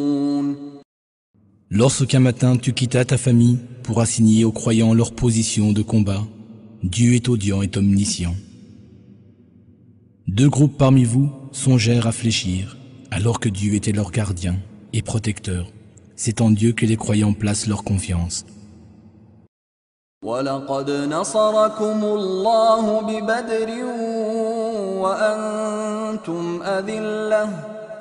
Lorsqu'un matin tu quittas ta famille pour assigner aux croyants leur position de combat, Dieu est audient et omniscient. Deux groupes parmi vous songèrent à fléchir, alors que Dieu était leur gardien et protecteur. C'est en Dieu que les croyants placent leur confiance. ولقد نصركم الله ببدر وأنتم أذلة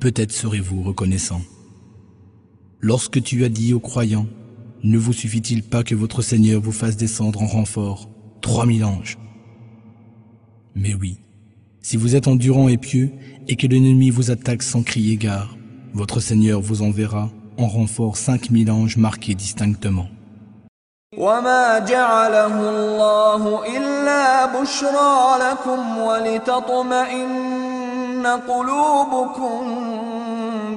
peut-être serez-vous reconnaissant. Lorsque tu as dit aux croyants, ne vous suffit-il pas que votre Seigneur vous fasse descendre en renfort trois mille anges Mais oui, si vous êtes endurant et pieux et que l'ennemi vous attaque sans crier gare, votre Seigneur vous enverra en renfort cinq mille anges marqués distinctement. وما جعله الله إلا بشرى لكم ولتطمئن قلوبكم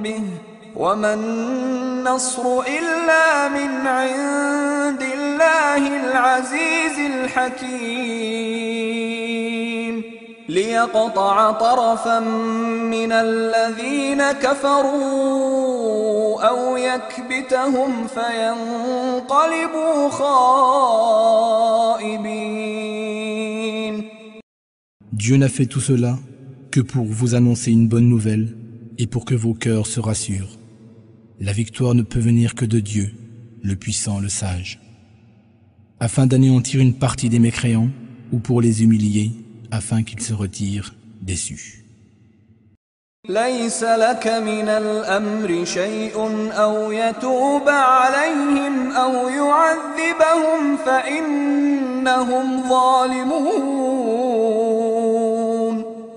به وما النصر إلا من عند الله العزيز الحكيم. ليقطع طرفا من الذين كفروا أو يكبتهم فينقلبوا خائبين. Dieu n'a fait tout cela que pour vous annoncer une bonne nouvelle et pour que vos cœurs se rassurent. La victoire ne peut venir que de Dieu, le puissant, le sage. Afin d'anéantir une partie des mécréants ou pour les humilier, afin qu'ils se retirent déçus. ليس لك من الأمر شيء أو يتوب عليهم أو يعذبهم فإنهم ظالمون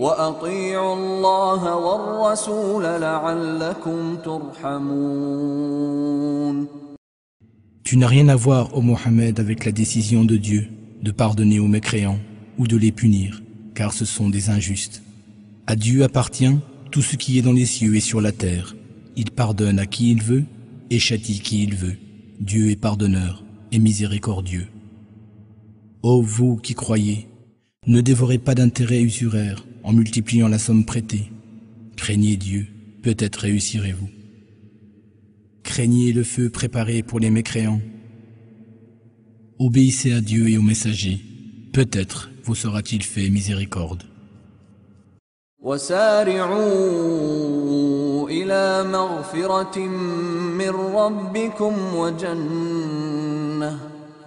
واطيعوا الله والرسول لعلكم ترحمون Tu n'as rien à voir, ô Mohammed, avec la décision de Dieu de pardonner aux mécréants ou de les punir, car ce sont des injustes. À Dieu appartient tout ce qui est dans les cieux et sur la terre. Il pardonne à qui il veut et châtie qui il veut. Dieu est pardonneur et miséricordieux. Ô vous qui croyez, ne dévorez pas d'intérêts usuraires en multipliant la somme prêtée. Craignez Dieu, peut-être réussirez-vous. Craignez le feu préparé pour les mécréants. Obéissez à Dieu et aux messagers, peut-être vous sera-t-il fait miséricorde. وسارعوا إلى مغفرة من ربكم وجنة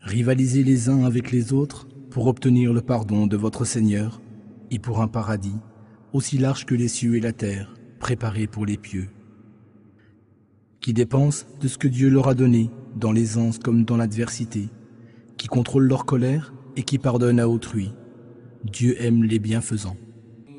Rivalisez les uns avec les autres pour obtenir le pardon de votre Seigneur et pour un paradis aussi large que les cieux et la terre, préparé pour les pieux, qui dépensent de ce que Dieu leur a donné dans l'aisance comme dans l'adversité, qui contrôlent leur colère et qui pardonnent à autrui. Dieu aime les bienfaisants.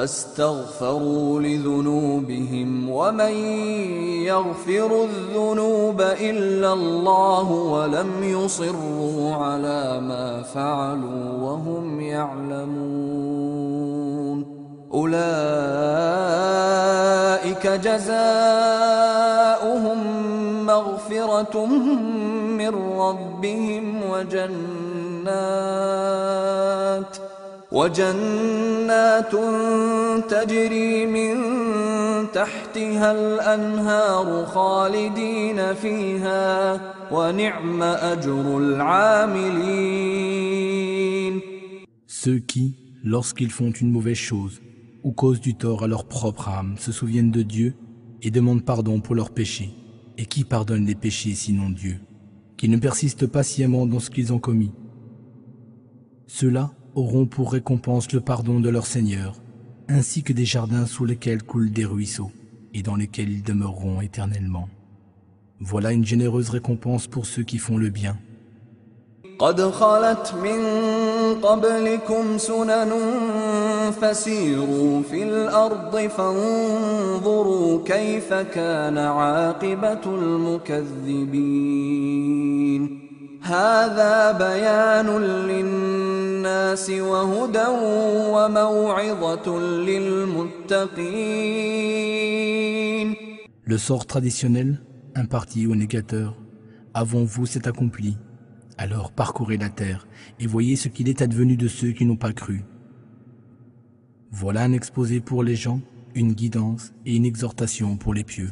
فاستغفروا لذنوبهم ومن يغفر الذنوب إلا الله ولم يصروا على ما فعلوا وهم يعلمون أولئك جزاؤهم مغفرة من ربهم وجنات وجنات تجري من تحتها الأنهار خالدين فيها ونعم أجر العاملين Ceux qui, lorsqu'ils font une mauvaise chose ou causent du tort à leur propre âme, se souviennent de Dieu et demandent pardon pour leurs péchés. Et qui pardonne les péchés sinon Dieu Qui ne persistent pas sciemment dans ce qu'ils ont commis. Ceux-là auront pour récompense le pardon de leur Seigneur, ainsi que des jardins sous lesquels coulent des ruisseaux, et dans lesquels ils demeureront éternellement. Voilà une généreuse récompense pour ceux qui font le bien. هذا بيان للناس وهدى وموعظة للمتقين Le sort traditionnel, imparti aux négateurs, avant vous s'est accompli. Alors parcourez la terre et voyez ce qu'il est advenu de ceux qui n'ont pas cru. Voilà un exposé pour les gens, une guidance et une exhortation pour les pieux.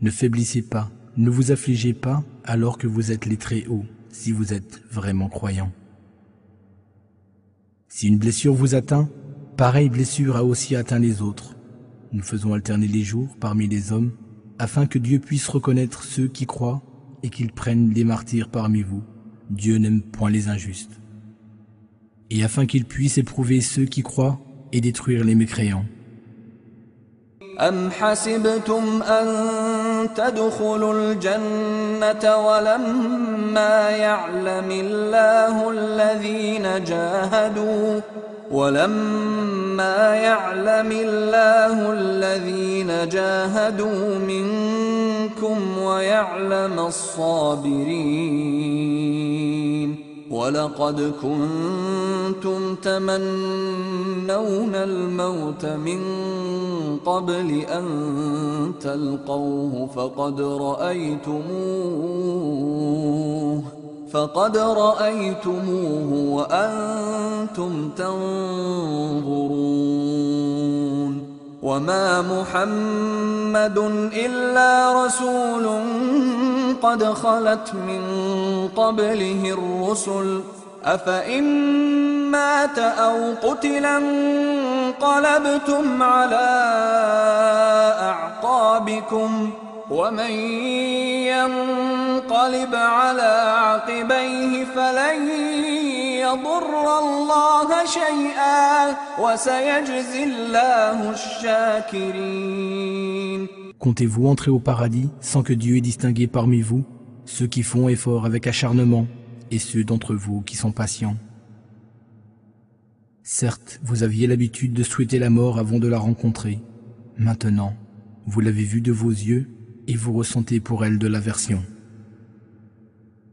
Ne faiblissez pas, ne vous affligez pas alors que vous êtes les très hauts, si vous êtes vraiment croyants. Si une blessure vous atteint, pareille blessure a aussi atteint les autres. Nous faisons alterner les jours parmi les hommes, afin que Dieu puisse reconnaître ceux qui croient et qu'il prenne les martyrs parmi vous. Dieu n'aime point les injustes. Et afin qu'il puisse éprouver ceux qui croient et détruire les mécréants. تدخلوا الجنة ولما يعلم الله الذين جاهدوا ولما يعلم الله الذين جاهدوا منكم ويعلم الصابرين ولقد كنتم تمنون الموت من قبل أن تلقوه فقد رأيتموه فقد رأيتموه وأنتم تنظرون. وما محمد إلا رسول قد خلت من قبله الرسل أفإن مات أو قتلا انقلبتم على أعقابكم ومن ينقلب على عقبيه فلن يضر الله شيئا وسيجزي الله الشاكرين Comptez-vous entrer au paradis sans que Dieu ait distingué parmi vous ceux qui font effort avec acharnement et ceux d'entre vous qui sont patients Certes, vous aviez l'habitude de souhaiter la mort avant de la rencontrer. Maintenant, vous l'avez vue de vos yeux et vous ressentez pour elle de l'aversion.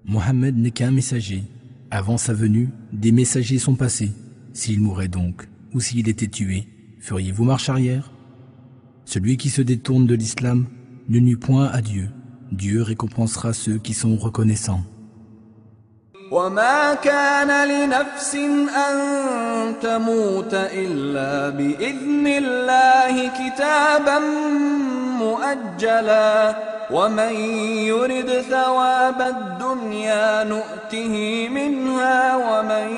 Mohammed n'est qu'un messager. Avant sa venue, des messagers sont passés. S'il mourait donc, ou s'il était tué, feriez-vous marche arrière? Celui qui se détourne de l'islam ne nuit point à Dieu. Dieu récompensera ceux qui sont reconnaissants. وما كان لنفس أن تموت إلا بإذن الله كتابا مؤجلا ومن يرد ثواب الدنيا نؤته منها ومن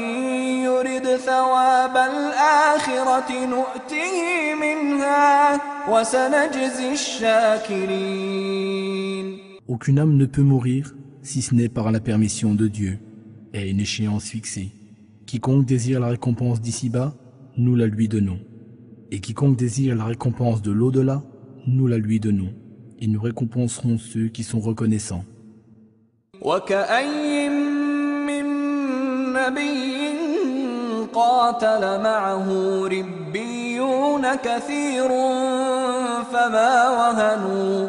يرد ثواب الآخرة نؤته منها وسنجزي الشاكرين Aucune âme ne peut mourir si ce n'est par la permission de Dieu et à une échéance fixée. Quiconque désire la récompense d'ici-bas, nous la lui donnons. Et quiconque désire la récompense de l'au-delà, nous la lui donnons. Et nous récompenserons ceux qui sont reconnaissants. وكأي من نبي قاتل معه ربيون كثير فما وهنوا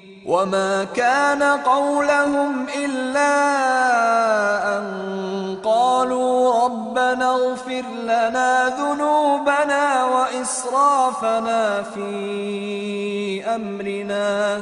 وما كان قولهم إلا أن قالوا ربنا اغفر لنا ذنوبنا وإسرافنا في أمرنا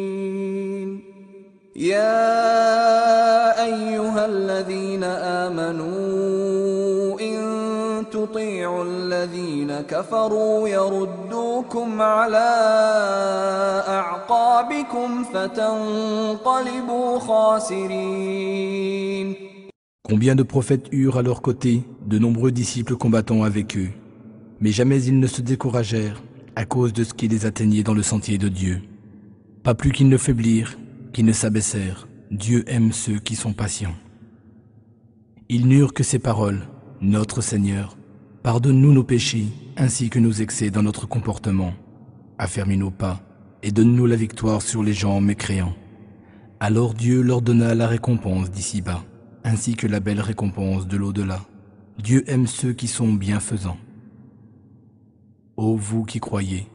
يا أيها الذين آمنوا إن تطيعوا الذين كفروا يردوكم على أعقابكم فتنقلبوا خاسرين Combien de prophètes eurent à leur côté de nombreux disciples combattant avec eux, mais jamais ils ne se découragèrent à cause de ce qui les atteignait dans le sentier de Dieu. Pas plus qu'ils ne faiblirent, qu'ils ne s'abaissèrent. Dieu aime ceux qui sont patients. Ils n'eurent que ces paroles, Notre Seigneur, pardonne-nous nos péchés ainsi que nos excès dans notre comportement. Affermis nos pas et donne-nous la victoire sur les gens mécréants. Alors Dieu leur donna la récompense d'ici-bas, ainsi que la belle récompense de l'au-delà. Dieu aime ceux qui sont bienfaisants. Ô vous qui croyez,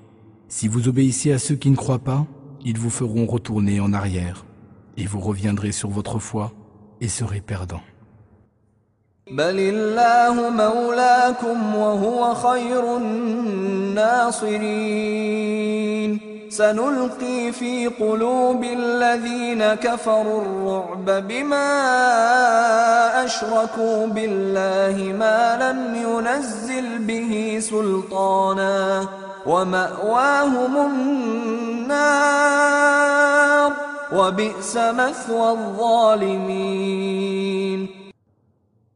si vous obéissez à ceux qui ne croient pas, ils vous feront retourner en arrière, et vous reviendrez sur votre foi et serez perdants. بل الله مولاكم وهو خير الناصرين سنلقي في قلوب الذين كفروا الرعب بما أشركوا بالله ما لم ينزل به سلطانا ومأواهم النار وبئس مثوى الظالمين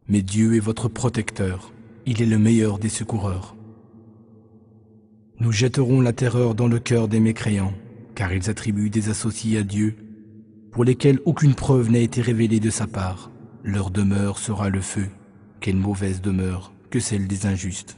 Mais Dieu est votre protecteur, il est le meilleur des secoureurs. Nous jetterons la terreur dans le cœur des mécréants, car ils attribuent des associés à Dieu, pour lesquels aucune preuve n'a été révélée de sa part. Leur demeure sera le feu. Quelle mauvaise demeure que celle des injustes.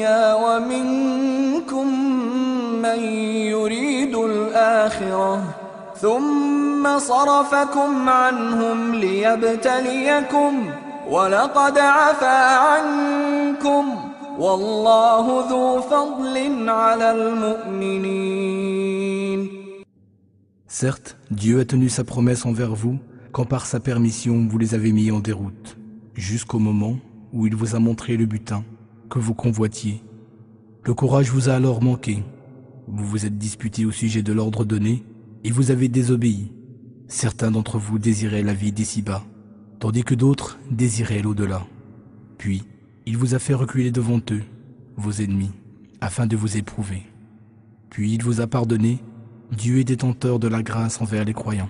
الدنيا ومنكم من يريد الآخرة ثم صرفكم عنهم ليبتليكم ولقد عفا عنكم والله ذو فضل على المؤمنين Certes, Dieu a tenu sa promesse envers vous quand par sa permission vous les avez mis en déroute, jusqu'au moment où il vous a montré le butin que vous convoitiez. Le courage vous a alors manqué. Vous vous êtes disputé au sujet de l'ordre donné et vous avez désobéi. Certains d'entre vous désiraient la vie d'ici-bas, tandis que d'autres désiraient l'au-delà. Puis, il vous a fait reculer devant eux, vos ennemis, afin de vous éprouver. Puis il vous a pardonné. Dieu est détenteur de la grâce envers les croyants.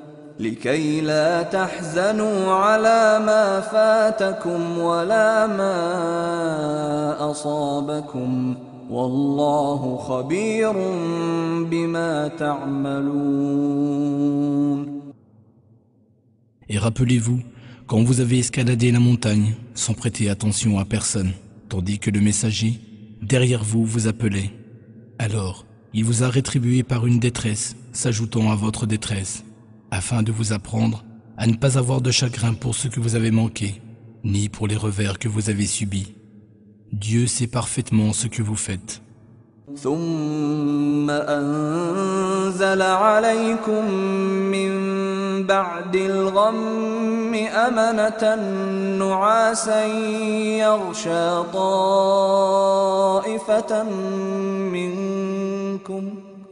لكي لا تحزنوا على ما فاتكم ولا ما أصابكم والله خبير بما تعملون Et rappelez-vous, quand vous avez escaladé la montagne sans prêter attention à personne, tandis que le messager, derrière vous, vous appelait. Alors, il vous a rétribué par une détresse, s'ajoutant à votre détresse, afin de vous apprendre à ne pas avoir de chagrin pour ce que vous avez manqué, ni pour les revers que vous avez subis. Dieu sait parfaitement ce que vous faites. ثم أنزل عليكم من بعد الغم أمنة نعاسا يغشى طائفة منكم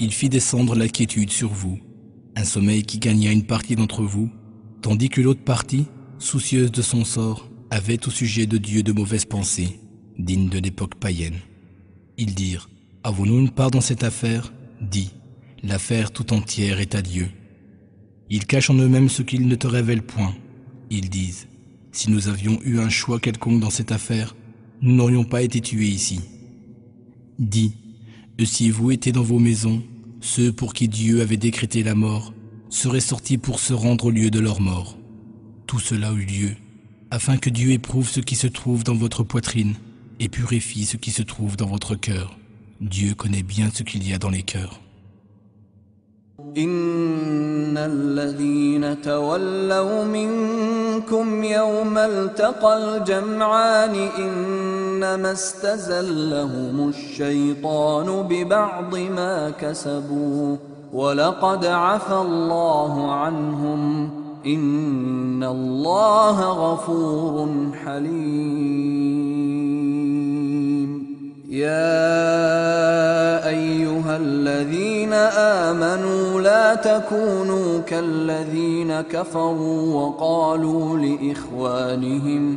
il fit descendre la quiétude sur vous, un sommeil qui gagna une partie d'entre vous, tandis que l'autre partie, soucieuse de son sort, avait au sujet de Dieu de mauvaises pensées, dignes de l'époque païenne. Ils dirent, Avons-nous une part dans cette affaire? Dis, l'affaire tout entière est à Dieu. Ils cachent en eux-mêmes ce qu'ils ne te révèlent point. Ils disent, Si nous avions eu un choix quelconque dans cette affaire, nous n'aurions pas été tués ici. Dis, si vous étiez dans vos maisons, ceux pour qui Dieu avait décrété la mort seraient sortis pour se rendre au lieu de leur mort. Tout cela eut lieu, afin que Dieu éprouve ce qui se trouve dans votre poitrine et purifie ce qui se trouve dans votre cœur. Dieu connaît bien ce qu'il y a dans les cœurs. إن الذين تولوا منكم يوم التقى الجمعان إنما استزلهم الشيطان ببعض ما كسبوا ولقد عفى الله عنهم إن الله غفور حليم. يا أيها الذين آمنوا لا تكونوا كالذين كفروا وقالوا لإخوانهم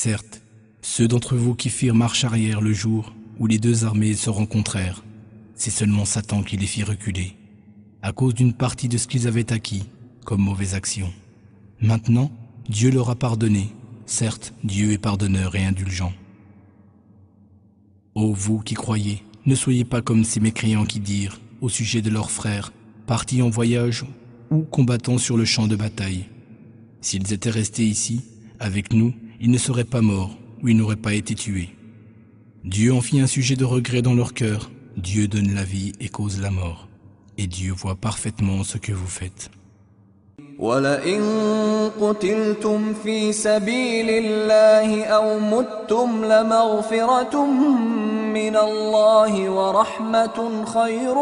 Certes, ceux d'entre vous qui firent marche arrière le jour où les deux armées se rencontrèrent, c'est seulement Satan qui les fit reculer, à cause d'une partie de ce qu'ils avaient acquis comme mauvaise action. Maintenant, Dieu leur a pardonné. Certes, Dieu est pardonneur et indulgent. Ô vous qui croyez, ne soyez pas comme ces mécréants qui dirent, au sujet de leurs frères, partis en voyage ou combattant sur le champ de bataille. S'ils étaient restés ici, avec nous, ils ne seraient pas morts ou ils n'auraient pas été tués. Dieu en fit un sujet de regret dans leur cœur. Dieu donne la vie et cause la mort. Et Dieu voit parfaitement ce que vous faites. ولئن قتلتم في سبيل الله أو متم لمغفرة من الله ورحمة خير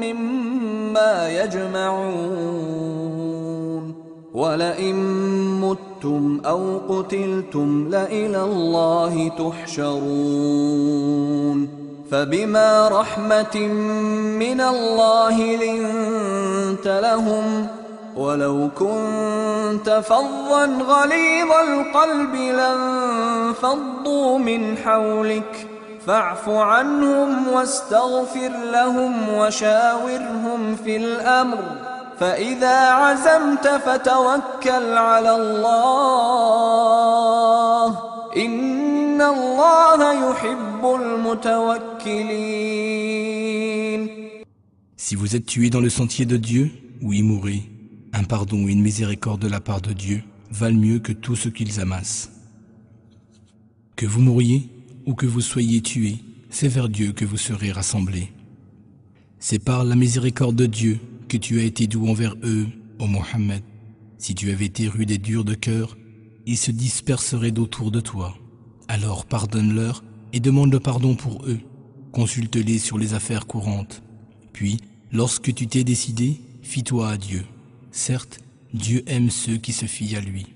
مما يجمعون ولئن متم أو قتلتم لإلى الله تحشرون فبما رحمة من الله لنت لهم ولو كنت فظا غليظ القلب لانفضوا من حولك فاعف عنهم واستغفر لهم وشاورهم في الامر فاذا عزمت فتوكل على الله ان الله يحب المتوكلين Si vous êtes tué dans le sentier de Dieu, oui mourrez. Un pardon et une miséricorde de la part de Dieu valent mieux que tout ce qu'ils amassent. Que vous mouriez ou que vous soyez tués, c'est vers Dieu que vous serez rassemblés. C'est par la miséricorde de Dieu tu as été doux envers eux, ô Mohammed. Si tu avais été rude et dur de cœur, ils se disperseraient d'autour de toi. Alors pardonne-leur et demande le pardon pour eux. Consulte-les sur les affaires courantes. Puis, lorsque tu t'es décidé, fie-toi à Dieu. Certes, Dieu aime ceux qui se fient à lui.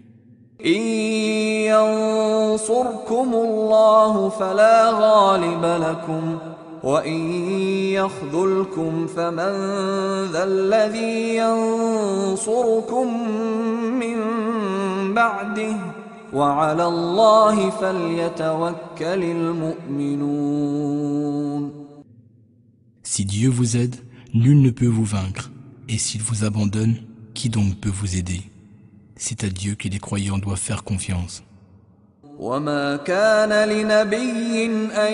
إن ينصركم الله فلا غالب لكم وإن يخذلكم فمن ذا الذي ينصركم من بعده وعلى الله فليتوكل المؤمنون Si Dieu vous aide, nul ne peut vous vaincre. Et s'il vous abandonne, qui donc peut vous aider C'est à Dieu que les croyants doivent faire confiance. وما كان لنبي أن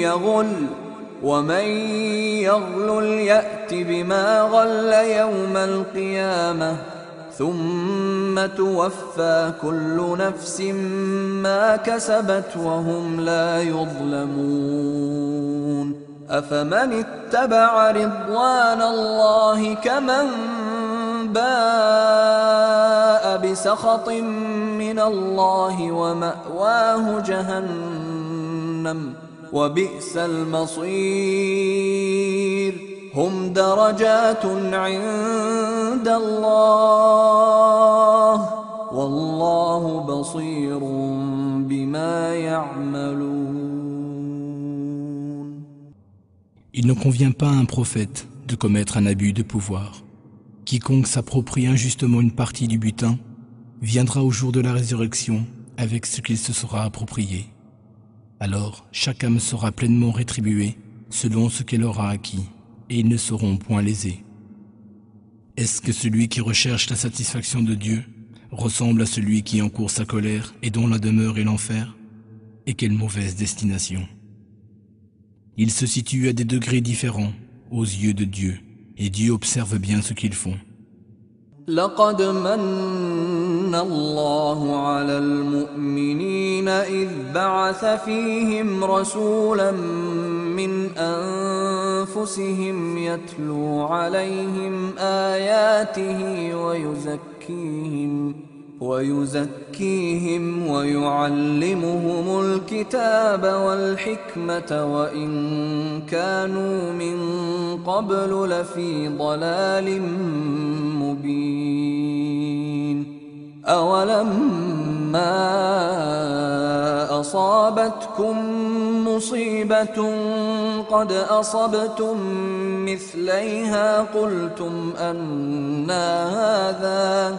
يغل ومن يغلل يأت بما غل يوم القيامة ثم توفى كل نفس ما كسبت وهم لا يظلمون أفمن اتبع رضوان الله كمن باء بسخط من الله ومأواه جهنم وبئس المصير. هم درجات عند الله. والله بصير بما يعملون. Il ne convient pas à un prophète de commettre un abus de pouvoir. Quiconque s'approprie injustement une partie du butin viendra au jour de la résurrection avec ce qu'il se sera approprié. Alors chaque âme sera pleinement rétribuée selon ce qu'elle aura acquis, et ils ne seront point lésés. Est-ce que celui qui recherche la satisfaction de Dieu ressemble à celui qui encourt sa colère et dont la demeure est l'enfer? Et quelle mauvaise destination Ils se situent à des degrés différents aux yeux de Dieu, et Dieu observe bien ce qu'ils font. لقد من الله على المؤمنين إذ بعث فيهم رسولا من أنفسهم يتلو عليهم آياته ويزكيهم ويزكيهم ويعلمهم الكتاب والحكمة وإن كانوا من قبل لفي ضلال مبين. أولما أصابتكم مصيبة قد أصبتم مثليها قلتم أنا هذا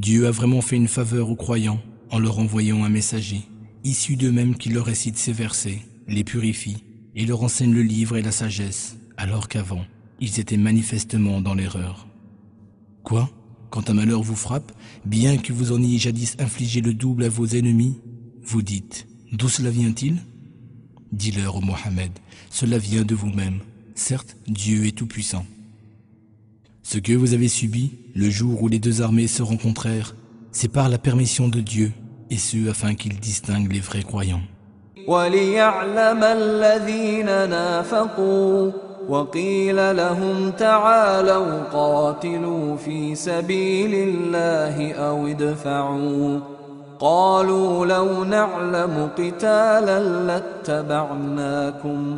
Dieu a vraiment fait une faveur aux croyants en leur envoyant un messager, issu d'eux-mêmes qui leur récite ces versets, les purifie et leur enseigne le livre et la sagesse, alors qu'avant, ils étaient manifestement dans l'erreur. Quoi? Quand un malheur vous frappe, bien que vous en ayez jadis infligé le double à vos ennemis, vous dites, d'où cela vient-il? Dis-leur, ô Mohammed, cela vient de vous-même. Certes, Dieu est tout-puissant. Ce que vous avez subi, le jour où les deux armées se rencontrèrent, c'est par la permission de Dieu, et ce afin qu'il distingue les vrais croyants. وليعلم الذين نافقوا وقيل لهم تعالوا قاتلوا في سبيل الله أو ادفعوا قالوا لو نعلم قتالا لاتبعناكم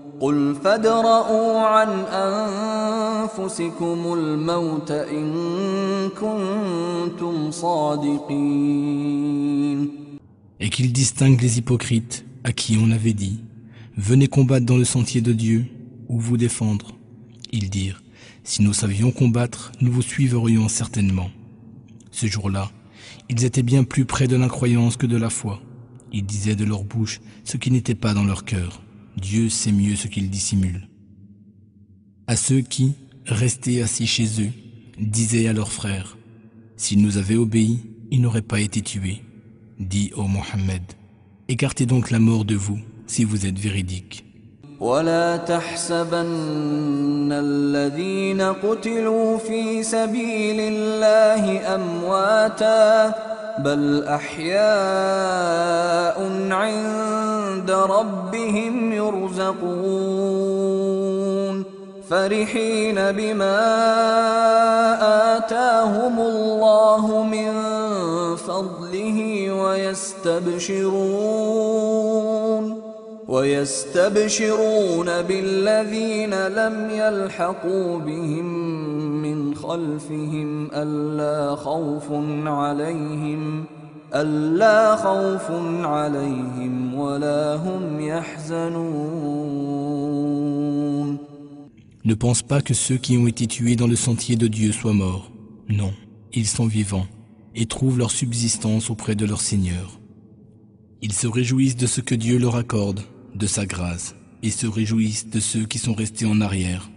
قل فادرءوا عن أنفسكم الموت إن كنتم صادقين Et qu'il distingue les hypocrites à qui on avait dit Venez combattre dans le sentier de Dieu ou vous défendre. Ils dirent Si nous savions combattre, nous vous suivrions certainement. Ce jour-là, ils étaient bien plus près de l'incroyance que de la foi. Ils disaient de leur bouche ce qui n'était pas dans leur cœur. Dieu sait mieux ce qu'ils dissimulent. À ceux qui, restés assis chez eux, disaient à leurs frères, S'ils nous avaient obéi, ils n'auraient pas été tués. Dit ô Mohammed, écartez donc la mort de vous si vous êtes véridique. ولا تحسبن الذين قتلوا في سبيل الله امواتا بل احياء عند ربهم يرزقون فرحين بما اتاهم الله من فضله ويستبشرون ويستبشرون بالذين لم يلحقوا بهم من خلفهم ألا خوف عليهم ألا خوف عليهم ولا هم يحزنون Ne pense pas que ceux qui ont été tués dans le sentier de Dieu soient morts. Non, ils sont vivants et trouvent leur subsistance auprès de leur Seigneur. Ils se réjouissent de ce que Dieu leur accorde, de sa grâce, et se réjouissent de ceux qui sont restés en arrière.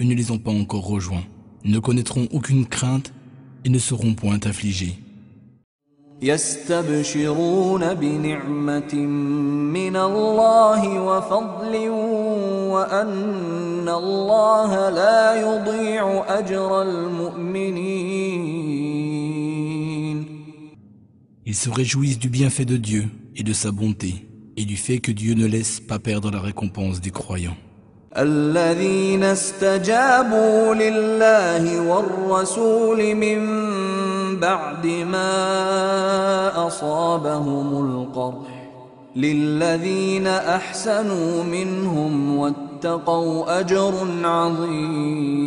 Eux ne les ont pas encore rejoints, ne connaîtront aucune crainte et ne seront point affligés. يستبشرون بنعمة من الله وفضل وأن الله لا يضيع أجر المؤمنين Ils se réjouissent du bienfait de Dieu et de sa bonté, Et du fait que Dieu ne laisse pas perdre la récompense des croyants. الذين استجابوا لله والرسول من بعد ما أصابهم القرح للذين أحسنوا منهم واتقوا أجر عظيم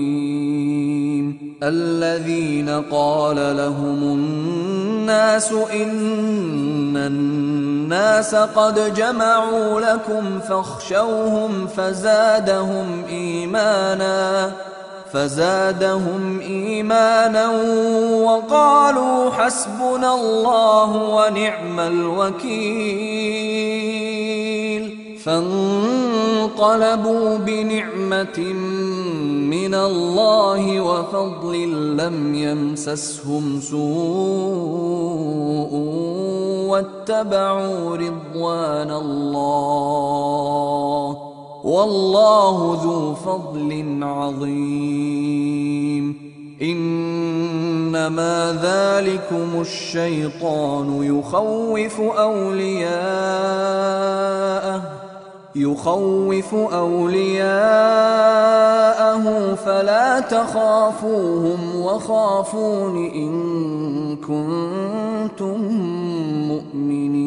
الذين قال لهم الناس إن الناس قد جمعوا لكم فاخشوهم فزادهم إيمانا فزادهم إيمانا وقالوا حسبنا الله ونعم الوكيل. فانقلبوا بنعمة من الله وفضل لم يمسسهم سوء واتبعوا رضوان الله والله ذو فضل عظيم إنما ذلكم الشيطان يخوف أولياءه يخوف اولياءه فلا تخافوهم وخافون ان كنتم مؤمنين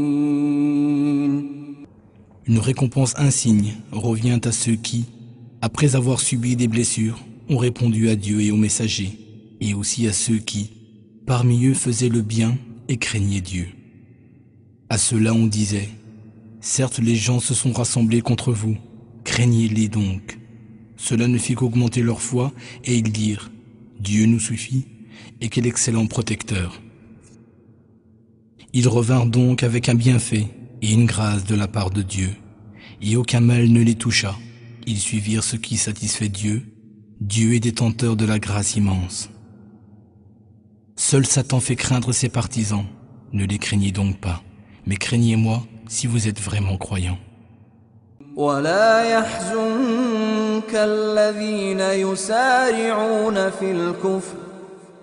Une récompense insigne revient à ceux qui, après avoir subi des blessures, ont répondu à Dieu et aux messagers, et aussi à ceux qui, parmi eux, faisaient le bien et craignaient Dieu. À ceux-là on disait, Certes les gens se sont rassemblés contre vous, craignez-les donc. Cela ne fit qu'augmenter leur foi, et ils dirent, Dieu nous suffit, et quel excellent protecteur. Ils revinrent donc avec un bienfait et une grâce de la part de Dieu, et aucun mal ne les toucha. Ils suivirent ce qui satisfait Dieu, Dieu est détenteur de la grâce immense. Seul Satan fait craindre ses partisans. Ne les craignez donc pas, mais craignez-moi si vous êtes vraiment croyant. ولا يحزنك الذين يسارعون في الكفر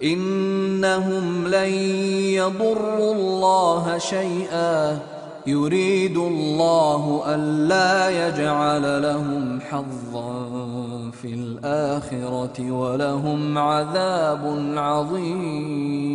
إنهم لن يضروا الله شيئا يريد الله ألا يجعل لهم حظا في الآخرة ولهم عذاب عظيم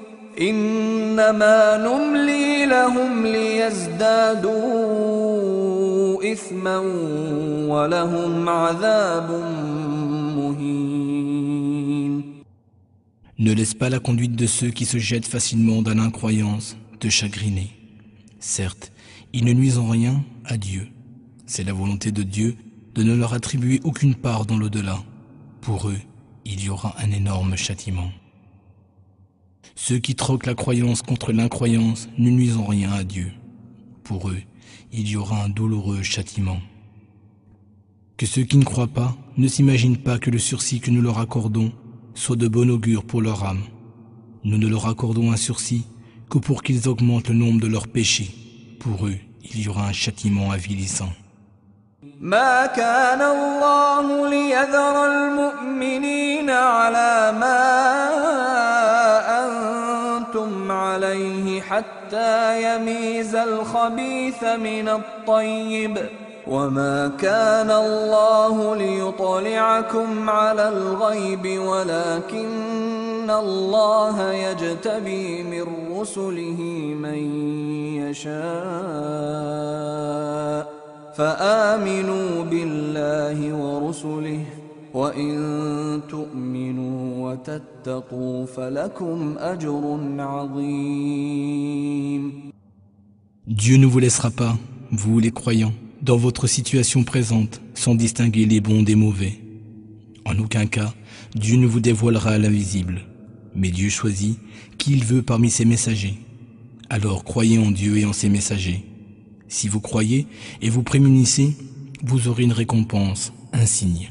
إنما نملي لهم ليزدادوا إثما ولهم عذاب مهين Ne laisse pas la conduite de ceux qui se jettent facilement dans l'incroyance te chagriner. Certes, ils ne nuisent en rien à Dieu. C'est la volonté de Dieu de ne leur attribuer aucune part dans l'au-delà. Pour eux, il y aura un énorme châtiment. Ceux qui troquent la croyance contre l'incroyance ne nuisent en rien à Dieu. Pour eux, il y aura un douloureux châtiment. Que ceux qui ne croient pas ne s'imaginent pas que le sursis que nous leur accordons soit de bon augure pour leur âme. Nous ne leur accordons un sursis que pour qu'ils augmentent le nombre de leurs péchés. Pour eux, il y aura un châtiment avilissant. ما كان الله ليذر المؤمنين على ما حتى يميز الخبيث من الطيب. وما كان الله ليطلعكم على الغيب ولكن الله يجتبي من رسله من يشاء فآمنوا بالله ورسله وإن تؤمنوا وتتقوا فلكم أجر عظيم Dieu ne vous laissera pas, vous les croyants, dans votre situation présente, sans distinguer les bons des mauvais. En aucun cas, Dieu ne vous dévoilera l'invisible, mais Dieu choisit qui il veut parmi ses messagers. Alors croyez en Dieu et en ses messagers. Si vous croyez et vous prémunissez, vous aurez une récompense, un signe.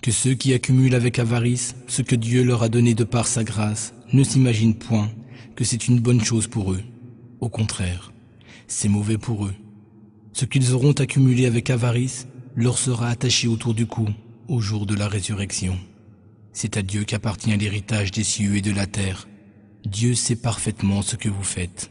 Que ceux qui accumulent avec avarice ce que Dieu leur a donné de par sa grâce ne s'imaginent point que c'est une bonne chose pour eux. Au contraire, c'est mauvais pour eux. Ce qu'ils auront accumulé avec avarice leur sera attaché autour du cou au jour de la résurrection. C'est à Dieu qu'appartient l'héritage des cieux et de la terre. Dieu sait parfaitement ce que vous faites.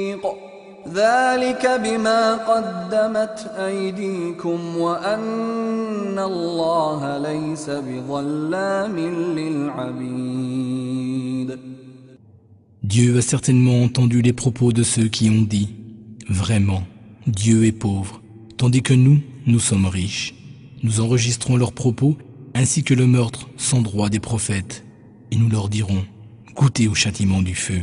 ذلك بما قدمت أيديكم وأن الله ليس بظلام للعبيد Dieu a certainement entendu les propos de ceux qui ont dit Vraiment, Dieu est pauvre, tandis que nous, nous sommes riches. Nous enregistrons leurs propos ainsi que le meurtre sans droit des prophètes, et nous leur dirons Goûtez au châtiment du feu.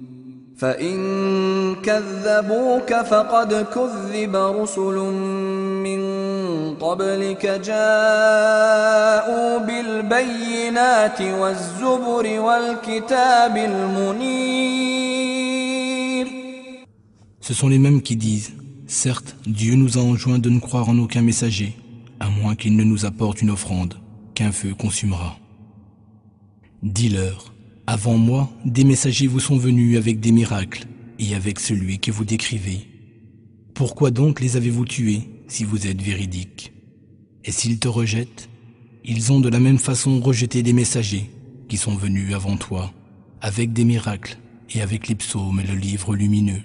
فإن كذبوك فقد كذب رسل من قبلك جاءوا بالبينات والزبر والكتاب المنير Ce sont les mêmes qui disent Certes, Dieu nous a enjoint de ne croire en aucun messager, à moins qu'il ne nous apporte une offrande, qu'un feu consumera. Dis-leur avant moi, des messagers vous sont venus avec des miracles, et avec celui que vous décrivez. Pourquoi donc les avez-vous tués si vous êtes véridiques Et s'ils te rejettent, ils ont de la même façon rejeté des messagers qui sont venus avant toi, avec des miracles et avec les psaumes et le livre lumineux.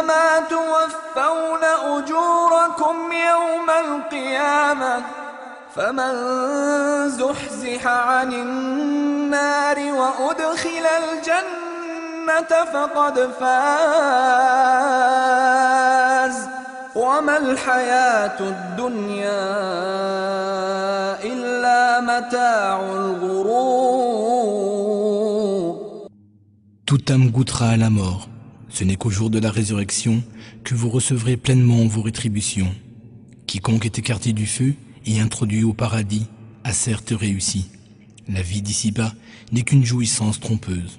وإنما توفون أجوركم يوم القيامة فمن زحزح عن النار وأدخل الجنة فقد فاز وما الحياة الدنيا إلا متاع الغرور Toute âme goûtera à la mort. Ce n'est qu'au jour de la résurrection que vous recevrez pleinement vos rétributions. Quiconque est écarté du feu et introduit au paradis a certes réussi. La vie d'ici-bas n'est qu'une jouissance trompeuse.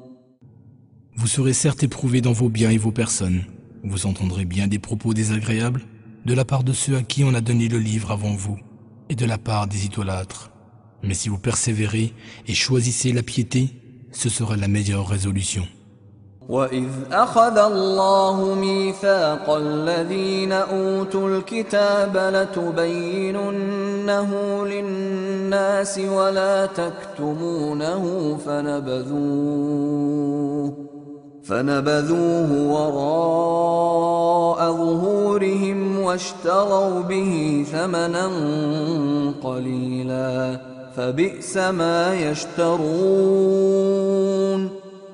Vous serez certes éprouvés dans vos biens et vos personnes. Vous entendrez bien des propos désagréables de la part de ceux à qui on a donné le livre avant vous et de la part des idolâtres. Mais si vous persévérez et choisissez la piété, ce sera la meilleure résolution. وإذ أخذ الله ميثاق الذين أوتوا الكتاب لتبيننه للناس ولا تكتمونه فنبذوه فنبذوه وراء ظهورهم واشتروا به ثمنا قليلا. فبئس ما يشترون.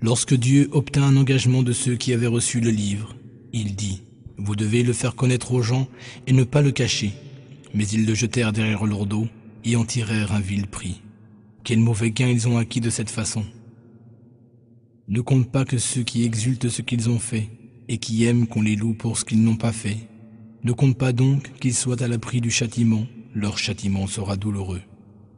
Lorsque Dieu obtint un engagement de ceux qui avaient reçu le livre, il dit, Vous devez le faire connaître aux gens et ne pas le cacher. Mais ils le jetèrent derrière leur dos et en tirèrent un vil prix. Quel mauvais gain ils ont acquis de cette façon. Ne compte pas que ceux qui exultent ce qu'ils ont fait et qui aiment qu'on les loue pour ce qu'ils n'ont pas fait. Ne compte pas donc qu'ils soient à l'abri du châtiment, leur châtiment sera douloureux.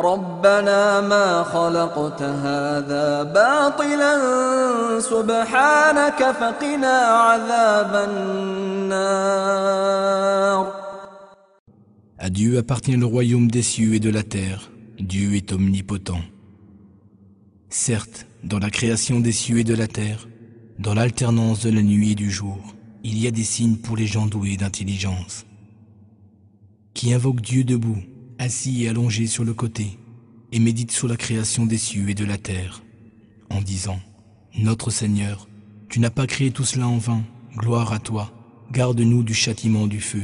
ربنا ما خلقت هذا باطلا سبحانك فقنا عذاب النار À Dieu appartient le royaume des cieux et de la terre. Dieu est omnipotent. Certes, dans la création des cieux et de la terre, dans l'alternance de la nuit et du jour, il y a des signes pour les gens doués d'intelligence, qui invoquent Dieu debout, assis et allongé sur le côté, et méditent sur la création des cieux et de la terre, en disant, Notre Seigneur, tu n'as pas créé tout cela en vain, gloire à toi, garde-nous du châtiment du feu.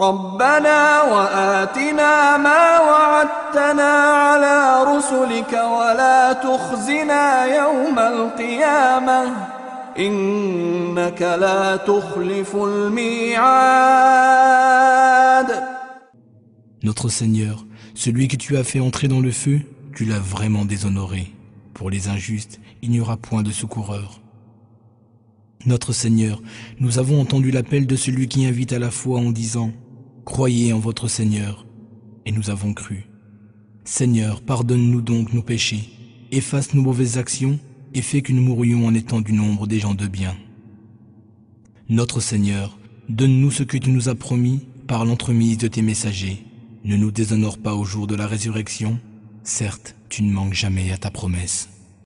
ربنا وآتنا ما وعدتنا على رسلك ولا تخزنا يوم القيامة إنك لا تخلف الميعاد Notre Seigneur, celui que tu as fait entrer dans le feu, tu l'as vraiment déshonoré. Pour les injustes, il n'y aura point de secoureur. Notre Seigneur, nous avons entendu l'appel de celui qui invite à la foi en disant ⁇ Croyez en votre Seigneur ⁇ et nous avons cru. Seigneur, pardonne-nous donc nos péchés, efface nos mauvaises actions et fais que nous mourions en étant du nombre des gens de bien. Notre Seigneur, donne-nous ce que tu nous as promis par l'entremise de tes messagers. Ne nous déshonore pas au jour de la résurrection. Certes, tu ne manques jamais à ta promesse.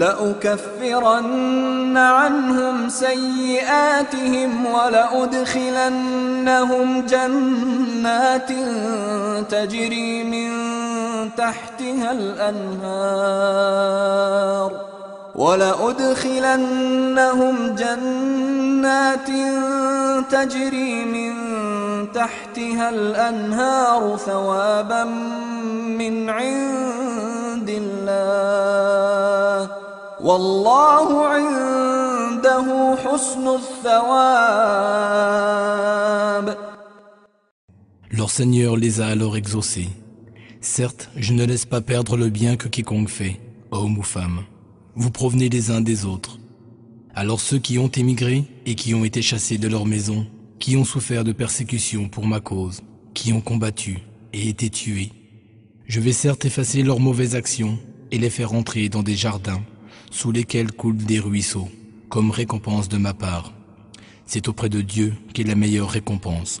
لأكفرن عنهم سيئاتهم ولأدخلنهم جنات تجري من تحتها الأنهار ولأدخلنهم جنات تجري من تحتها الأنهار ثوابا من عند والله عنده حسن الثواب Leur Seigneur les a alors exaucés. Certes, je ne laisse pas perdre le bien que quiconque fait, homme ou femme. Vous provenez les uns des autres. Alors ceux qui ont émigré et qui ont été chassés de leur maison, qui ont souffert de persécutions pour ma cause, qui ont combattu et été tués, je vais certes effacer leurs mauvaises actions et les faire entrer dans des jardins sous lesquels coulent des ruisseaux, comme récompense de ma part. C'est auprès de Dieu qu'est la meilleure récompense.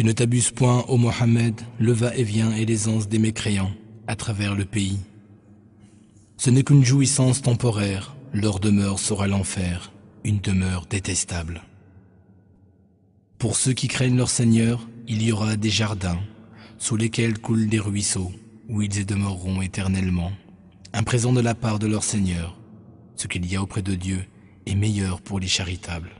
Que ne t'abuse point, ô Mohammed, le va-et-vient et l'aisance des mécréants à travers le pays. Ce n'est qu'une jouissance temporaire, leur demeure sera l'enfer, une demeure détestable. Pour ceux qui craignent leur Seigneur, il y aura des jardins, sous lesquels coulent des ruisseaux, où ils y demeureront éternellement. Un présent de la part de leur Seigneur, ce qu'il y a auprès de Dieu est meilleur pour les charitables.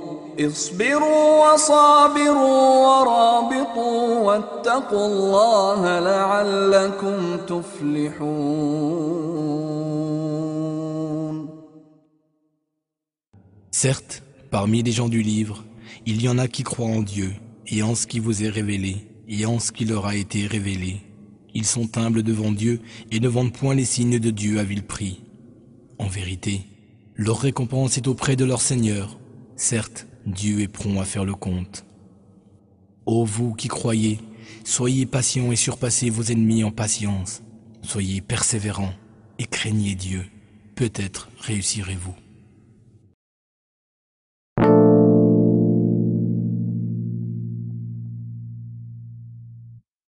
اصبروا وصابروا ورابطوا واتقوا الله لعلكم تفلحون Certes, parmi les gens du livre, il y en a qui croient en Dieu et en ce qui vous est révélé et en ce qui leur a été révélé. Ils sont humbles devant Dieu et ne vendent point les signes de Dieu à vil prix. En vérité, leur récompense est auprès de leur Seigneur. Certes, Dieu est prompt à faire le compte. Ô vous qui croyez, soyez patients et surpassez vos ennemis en patience. Soyez persévérants et craignez Dieu. Peut-être réussirez-vous.